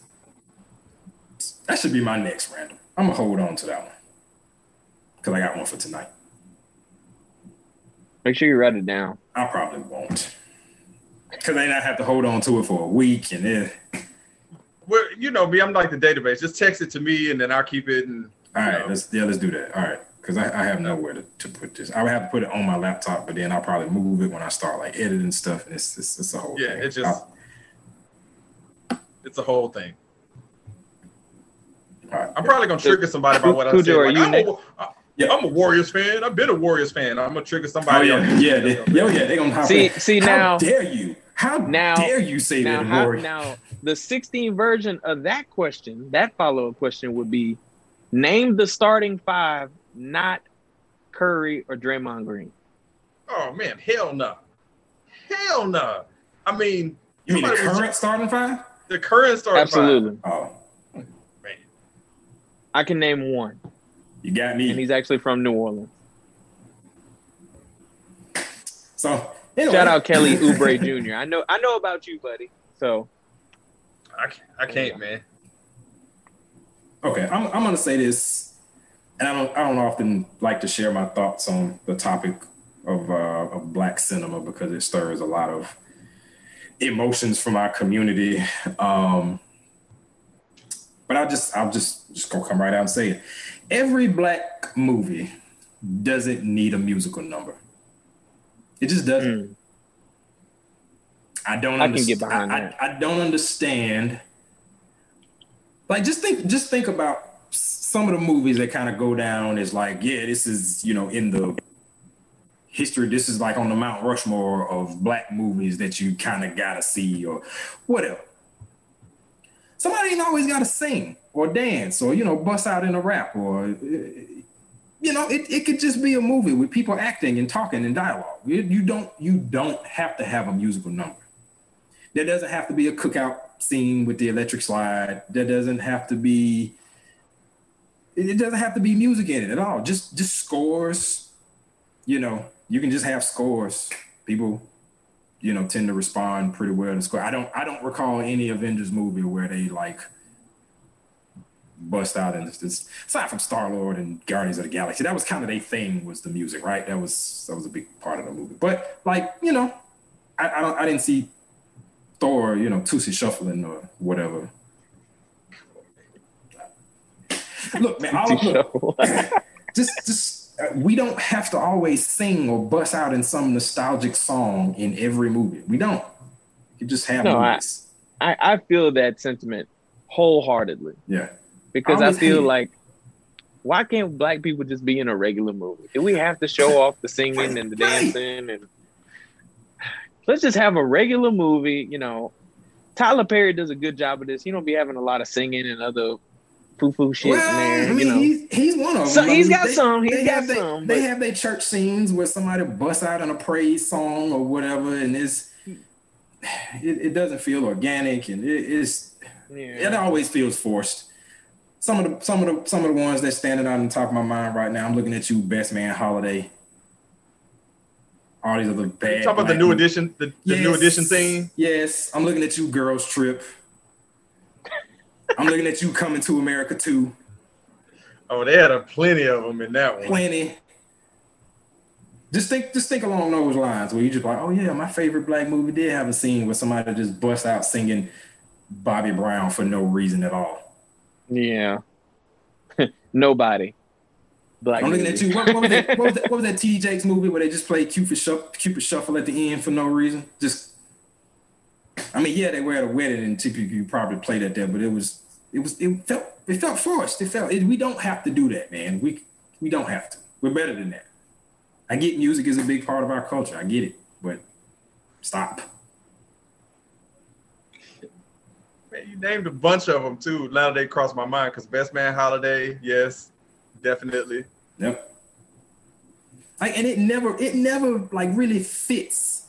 that should be my next random. I'm gonna hold on to that one because I got one for tonight. Make sure you write it down. I probably won't because then I have to hold on to it for a week and then. Well, you know me, I'm like the database. Just text it to me and then I'll keep it and All you right, know. let's yeah, let's do that. All right, because I, I have nowhere to, to put this. I would have to put it on my laptop, but then I'll probably move it when I start like editing stuff, and it's it's, it's a whole Yeah, thing. it just- I'll- it's a whole thing. All right. I'm probably gonna trigger somebody by what I Khujeaux, said. are Like, you I'm, next? a, I- uh, Yeah. I'm a Warriors fan. I've been a Warriors fan. I'm gonna trigger Oh somebody. yeah, else. yeah, they, yeah, yeah. They gonna hop See- in. see How now- dare you? How now- dare you say Now, that, how, Warrior? now the 16 version of that question, that follow up question would be name the starting five, not Curry or Draymond Green. Oh man, hell no, hell no. I mean, you mean the somebody was- current starting five? the current starting Absolutely. Oh, five. Man, I can name one, you got me. and he's actually from New Orleans. So anyway. Shout out Kelly Oubre Jr. I know I know about you, buddy. So I can't, I can't, man. Okay, I'm, I'm gonna say this, and I don't I don't often like to share my thoughts on the topic of uh, of black cinema because it stirs a lot of emotions from our community. Um, but I'll just I'll just just gonna come right out and say it. Every black movie doesn't need a musical number. It just doesn't. mm, I don't. I can get behind I, that. I, I don't understand. Like, just think, just think about some of the movies that kind of go down as like, yeah, this is you know in the history. This is like on the Mount Rushmore of black movies that you kind of gotta see or whatever. Somebody ain't always gotta sing or dance or you know bust out in a rap or. uh, You know, it, it could just be a movie with people acting and talking and dialogue. You, don't you don't have to have a musical number. There doesn't have to be a cookout scene with the electric slide. There doesn't have to be. It doesn't have to be music in it at all. Just just scores. You know, you can just have scores. People, you know, tend to respond pretty well to score. I don't I don't recall any Avengers movie where they like bust out and just, aside from Star Lord and Guardians of the Galaxy, that was kind of their thing was the music, right? That was that was a big part of the movie. But like you know, I, I don't I didn't see Thor, you know, Tootsie shuffling or whatever. Look, man, all, look, just just we don't have to always sing or bust out in some nostalgic song in every movie. We don't. You just have No, I- movies. I, I feel that sentiment wholeheartedly yeah. because I I feel like why can't black people just be in a regular movie? Do we have to show off the singing and the dancing and let's just have a regular movie, you know. Tyler Perry does a good job of this. He don't be having a lot of singing and other foo-foo shit Well, there, I mean, you know. he's, he's one of them. So he's mean, got some, he's they got they- some, They but- have their church scenes where somebody busts out on a praise song or whatever, and it's it, it doesn't feel organic, and it, it's it always feels forced. Some of the some of the some of the ones that standing out on the top of my mind right now. I'm looking at you, Best Man Holiday. All these other bad. Talk about the new movies. edition, the, the new Yes. edition thing? Yes, I'm looking at you, Girls Trip. I'm looking at you, Coming to America too. Oh, they had a plenty of them in that one. plenty. Just think, just think along those lines where you just like, oh yeah, my favorite black movie did have a scene where somebody just busts out singing Bobby Brown for no reason at all. Yeah. Nobody. Black I'm looking movie. at you. What, what was that? What was that? What was that? T.D. Jakes movie where they just played Cupid Shuffle, Cupid Shuffle at the end for no reason? Just, I mean, yeah, they were at a wedding and typically you probably played at there, but it was, it was, it felt, it felt forced. It felt. It, we don't have to do that, man. We we don't have to. We're better than that. I get music is a big part of our culture. I get it, but stop. Man, you named a bunch of them too. Now they cross my mind because Best Man Holiday, yes, definitely. Yep. Like, and it never, it never like really fits.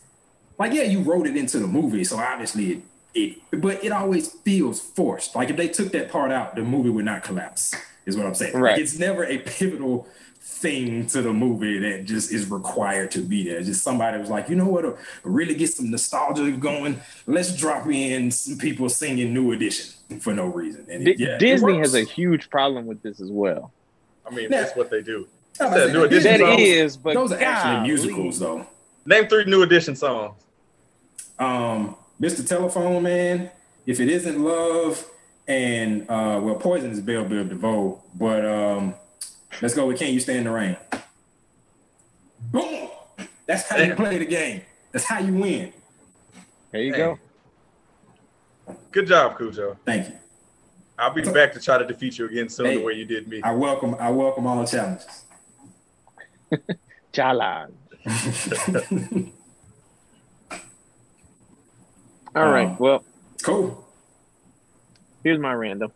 Like, yeah, you wrote it into the movie, so obviously it, it, but it always feels forced. Like if they took that part out, the movie would not collapse. Is what I'm saying. Like, Right. it's never a pivotal thing to the movie that just is required to be there. Just somebody was like, you know what, to really get some nostalgia going, let's drop in some people singing New Edition for no reason. And Di- it- yeah, Disney has a huge problem with this as well. I mean, Now- that's what they do. I'm Said not saying New Edition That songs. is, but Those are actually golly. musicals, though. Name three New Edition songs. um, Mr. Telephone Man, If It Isn't Love, and uh, well, Poison is Belle Biv DeVoe, but um, let's go with Can You Stand the Rain? Boom! That's how you play the game. That's how you win. There you Hey. go. Good job, Khujeaux. Thank you. I'll be back to try to defeat you again soon Hey. the way you did me. I welcome. I welcome all challenges. Chala. All right. Um, Well, cool. here's my random.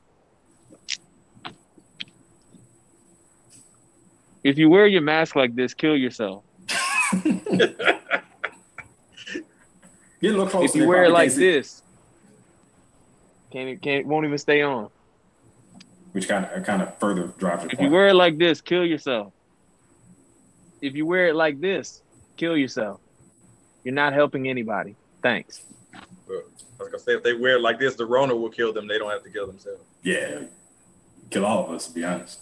If you wear your mask like this, kill yourself. Get a little closer. If you wear it like this, can't can't won't even stay on. which kind of kind of further drives If you wear it like this, kill yourself. If you wear it like this, kill yourself. You're not helping anybody. Thanks. I was gonna say if they wear it like this, the Rona will kill them. They don't have to kill themselves. yeah, kill all of us. To be honest.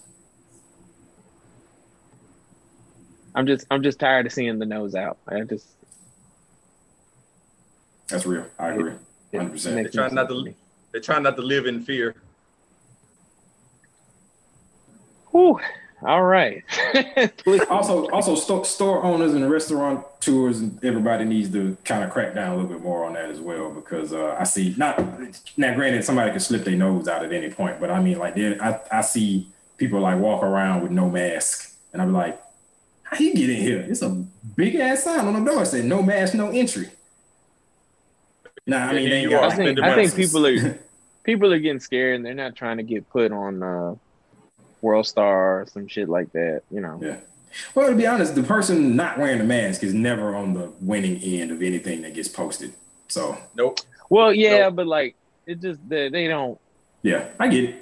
I'm just I'm just tired of seeing the nose out. I just That's real. I agree. Hundred percent. They try no not sense to- me. They try not to live in fear. Whew. All right. Also, also store, store owners and restaurateurs and everybody needs to kind of crack down a little bit more on that as well because uh, I see not now. Granted, somebody could slip their nose out at any point, but I mean, like, there, I I see people like walk around with no mask, and I'm like, how you get in here? It's a big ass sign on the door saying no mask, no entry. Nah, I mean, they You are I think I think people are people are getting scared and they're not trying to get put on uh World Star or some shit like that, you know. Yeah. Well, to be honest, the person not wearing the mask is never on the winning end of anything that gets posted. So, Nope. Well, yeah, No. but like it just they, they don't yeah, I get it.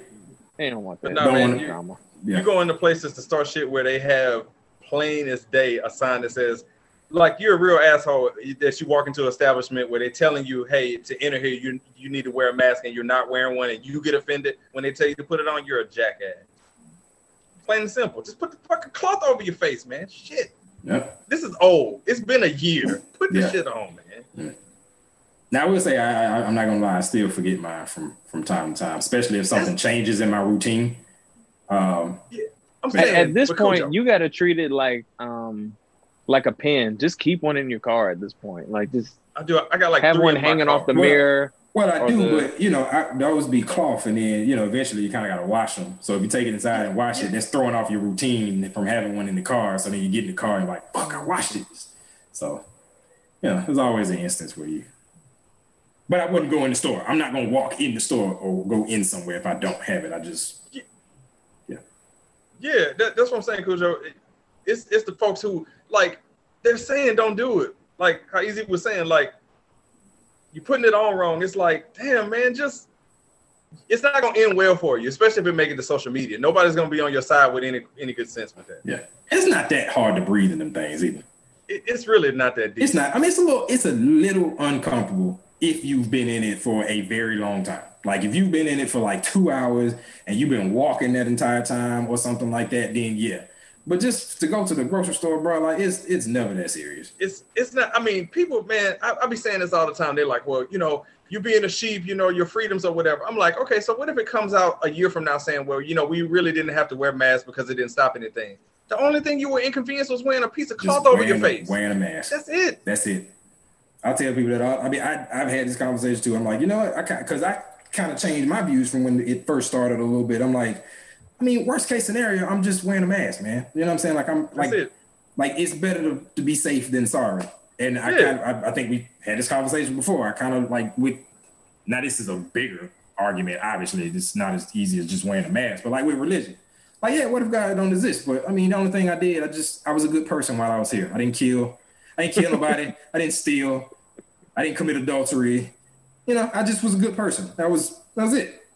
they don't want that No, Don't man, wanna- you, drama. Yeah. you go into places to start shit where they have plain as day a sign that says like you're a real asshole that you walk into an establishment where they're telling you, hey, to enter here, you you need to wear a mask and you're not wearing one, and you get offended when they tell you to put it on. You're a jackass. Plain and simple. Just put the fucking cloth over your face, man. Shit. Yep. This is old. It's been a year. Put this Yeah. shit on, man. Now I will say I, I I'm not gonna lie, I still forget mine from from time to time, especially if something changes in my routine. Um, I'm saying At this but point, Khujeaux, you got to treat it like um like a pen. Just keep one in your car at this point. Like just I do. I got like have three one hanging off the. Well, mirror. Well, I do, the- but you know, I, those be cloth, and then you know, eventually you kind of gotta wash them. So if you take it inside and wash it, that's throwing off your routine from having one in the car. So then you get in the car and like, fuck, I washed it. So, you know, there's always an instance where you. But I wouldn't go in the store. I'm not gonna walk in the store or go in somewhere if I don't have it. I just Yeah, that, that's what I'm saying, Khujeaux. It's it's the folks who like they're saying don't do it. Like how Ez was saying, like you putting it on wrong. It's like, damn man, just it's not gonna end well for you, especially if you make it to social media. Nobody's gonna be on your side with any any good sense with that. yeah, it's not that hard to breathe in them things either. It, it's really not that deep. It's not. I mean, it's a little. It's a little uncomfortable if you've been in it for a very long time. Like if you've been in it for like two hours and you've been walking that entire time or something like that, then yeah. But just to go to the grocery store, bro, like it's it's never that serious. it's it's not. I mean, people, man, I, I be saying this all the time. They're like, well, you know, you being a sheep, you know, your freedoms or whatever. I'm like, okay, so what if it comes out a year from now saying, well, you know, we really didn't have to wear masks because it didn't stop anything. The only thing you were inconvenienced was wearing a piece of cloth over your a- face. wearing a mask. That's it. That's it. I'll tell people that. All, I mean, I, I've had this conversation too. I'm like, you know what? I because I kind of changed my views from when it first started a little bit. I'm like, I mean, worst case scenario, I'm just wearing a mask, man. You know what I'm saying? Like I'm like, it. like it's better to, to be safe than sorry. And I kind of, I, I think we had this conversation before. I kind of like with now this is a bigger argument. Obviously, it's not as easy as just wearing a mask, but like with religion. Like, yeah, what if God don't exist? But I mean, the only thing I did, I just I was a good person while I was here. I didn't kill, I didn't kill nobody, I didn't steal, I didn't commit adultery. You know, I just was a good person. That was that was it.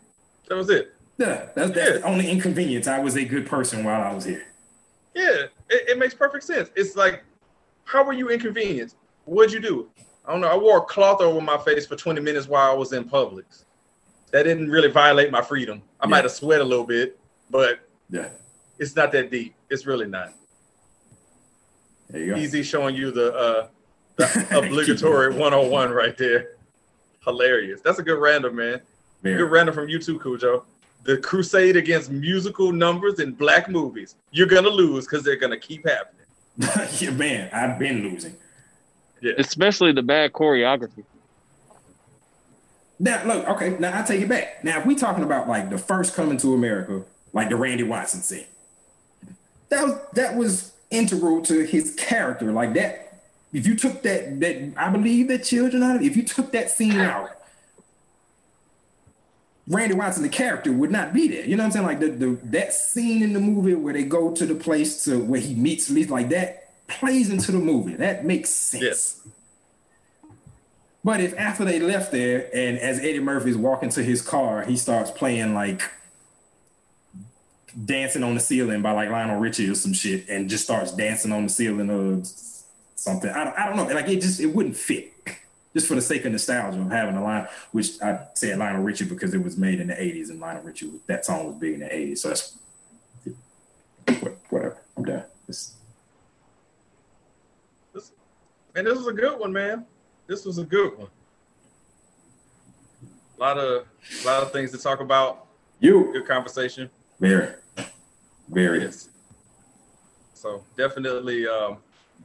That was it. Yeah, that's, that's the only inconvenience. I was a good person while I was here. Yeah, it, it makes perfect sense. It's like, how were you inconvenienced? What'd you do? I don't know. I wore a cloth over my face for 20 minutes while I was in Publix. That didn't really violate my freedom. I Yeah. might have sweat a little bit, but Yeah, it's not that deep. It's really not. there you go. Ez showing you the, uh, the obligatory 101 right there. Hilarious. That's a good random, man. Very. Good random from you too, Khujeaux. The crusade against musical numbers in black movies. You're gonna lose because they're gonna keep happening. yeah, man, I've been losing. Yeah. Especially the bad choreography. Now, look, okay, now I take it back. Now, if we're talking about like the first coming to America, like the Randy Watson scene, that was that was integral to his character. Like that, if you took that that I believe that children out of if you took that scene out, Randy Watson, the character, would not be there. You know what I'm saying? Like the, the that scene in the movie where they go to the place to where he meets Lee, like that plays into the movie. That makes sense. Yes. But if after they left there and as Eddie Murphy is walking to his car, he starts playing like dancing on the ceiling by like Lionel Richie or some shit and just starts dancing on the ceiling or something. I don't, I don't know. Like it just it wouldn't fit. Just for the sake of nostalgia of having a line, which I said Lionel Richie because it was made in the 80s and Lionel Richie, that song was big in the 80s. So that's whatever. I'm done. It's- Man, this was a good one, man. This was a good one. A lot of a lot of things to talk about. you Good conversation. very, very. So definitely um,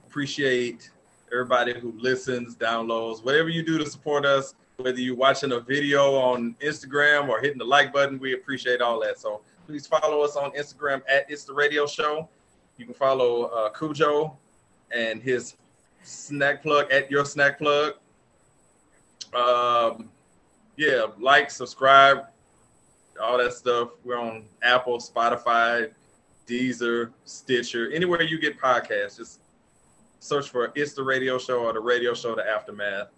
appreciate everybody who listens, downloads, whatever you do to support us. Whether you're watching a video on Instagram or hitting the like button, we appreciate all that. So please follow us on Instagram at It's the Radio Show. You can follow uh, Khujeaux and his snack plug at your snack plug. Um, yeah, like, subscribe, all that stuff. We're on Apple, Spotify, Deezer, Stitcher, anywhere you get podcasts. Just search for It's the Radio Show or the Radio Show The Aftermath.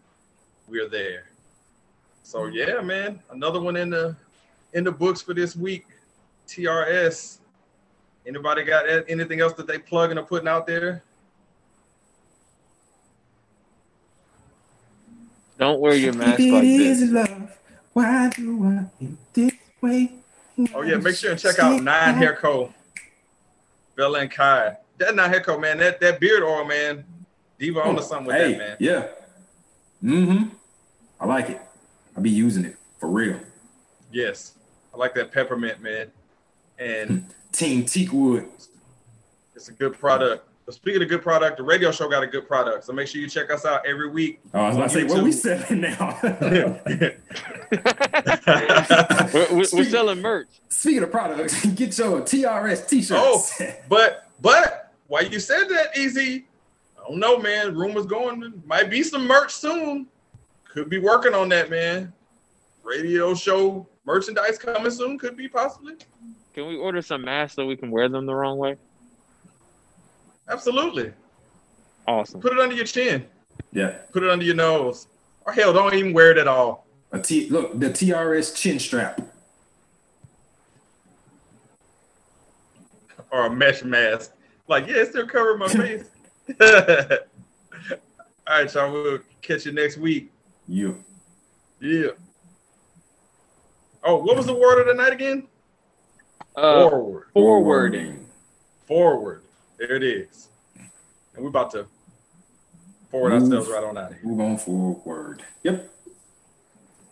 We're there. So yeah, man, another one in the in the books for this week. TRS. Anybody got anything else that they plugging or putting out there? Don't wear your mask if like it this. is love, why do I think this way? Oh yeah, make sure and check out Nine Hair Co. Bella and Kai. That not Hair Co. Man, that that beard oil, man. Diva on to something with hey, that, man. Yeah. Mm-hmm. I like it. I'll be using it for real. Yes, I like that peppermint, man. And Team Teakwood. it's a good product. But speaking of good product, the radio show got a good product. So make sure you check us out every week. Oh, I was about to say, on what we YouTube. selling now? We're, we're, we're selling merch. Speaking of products, get your TRS t-shirts. Oh, but but why you said that, Ez? I don't know, man. Rumors going. Might be some merch soon. Could be working on that, man. Radio show merchandise coming soon. Could be possibly. Can we order some masks so we can wear them the wrong way? Absolutely. Awesome. Put it under your chin. yeah. Put it under your nose. Or hell, don't even wear it at all. A T look, the TRS chin strap. Or a mesh mask. Like, yeah, it's still covering my face. all right, y'all. We'll catch you next week. You. Yeah. Oh, what was the word of the night again? Uh, Forward. forwarding. Forward. There it is. And we're about to forward Move. ourselves right on out of here. Move on forward. Yep.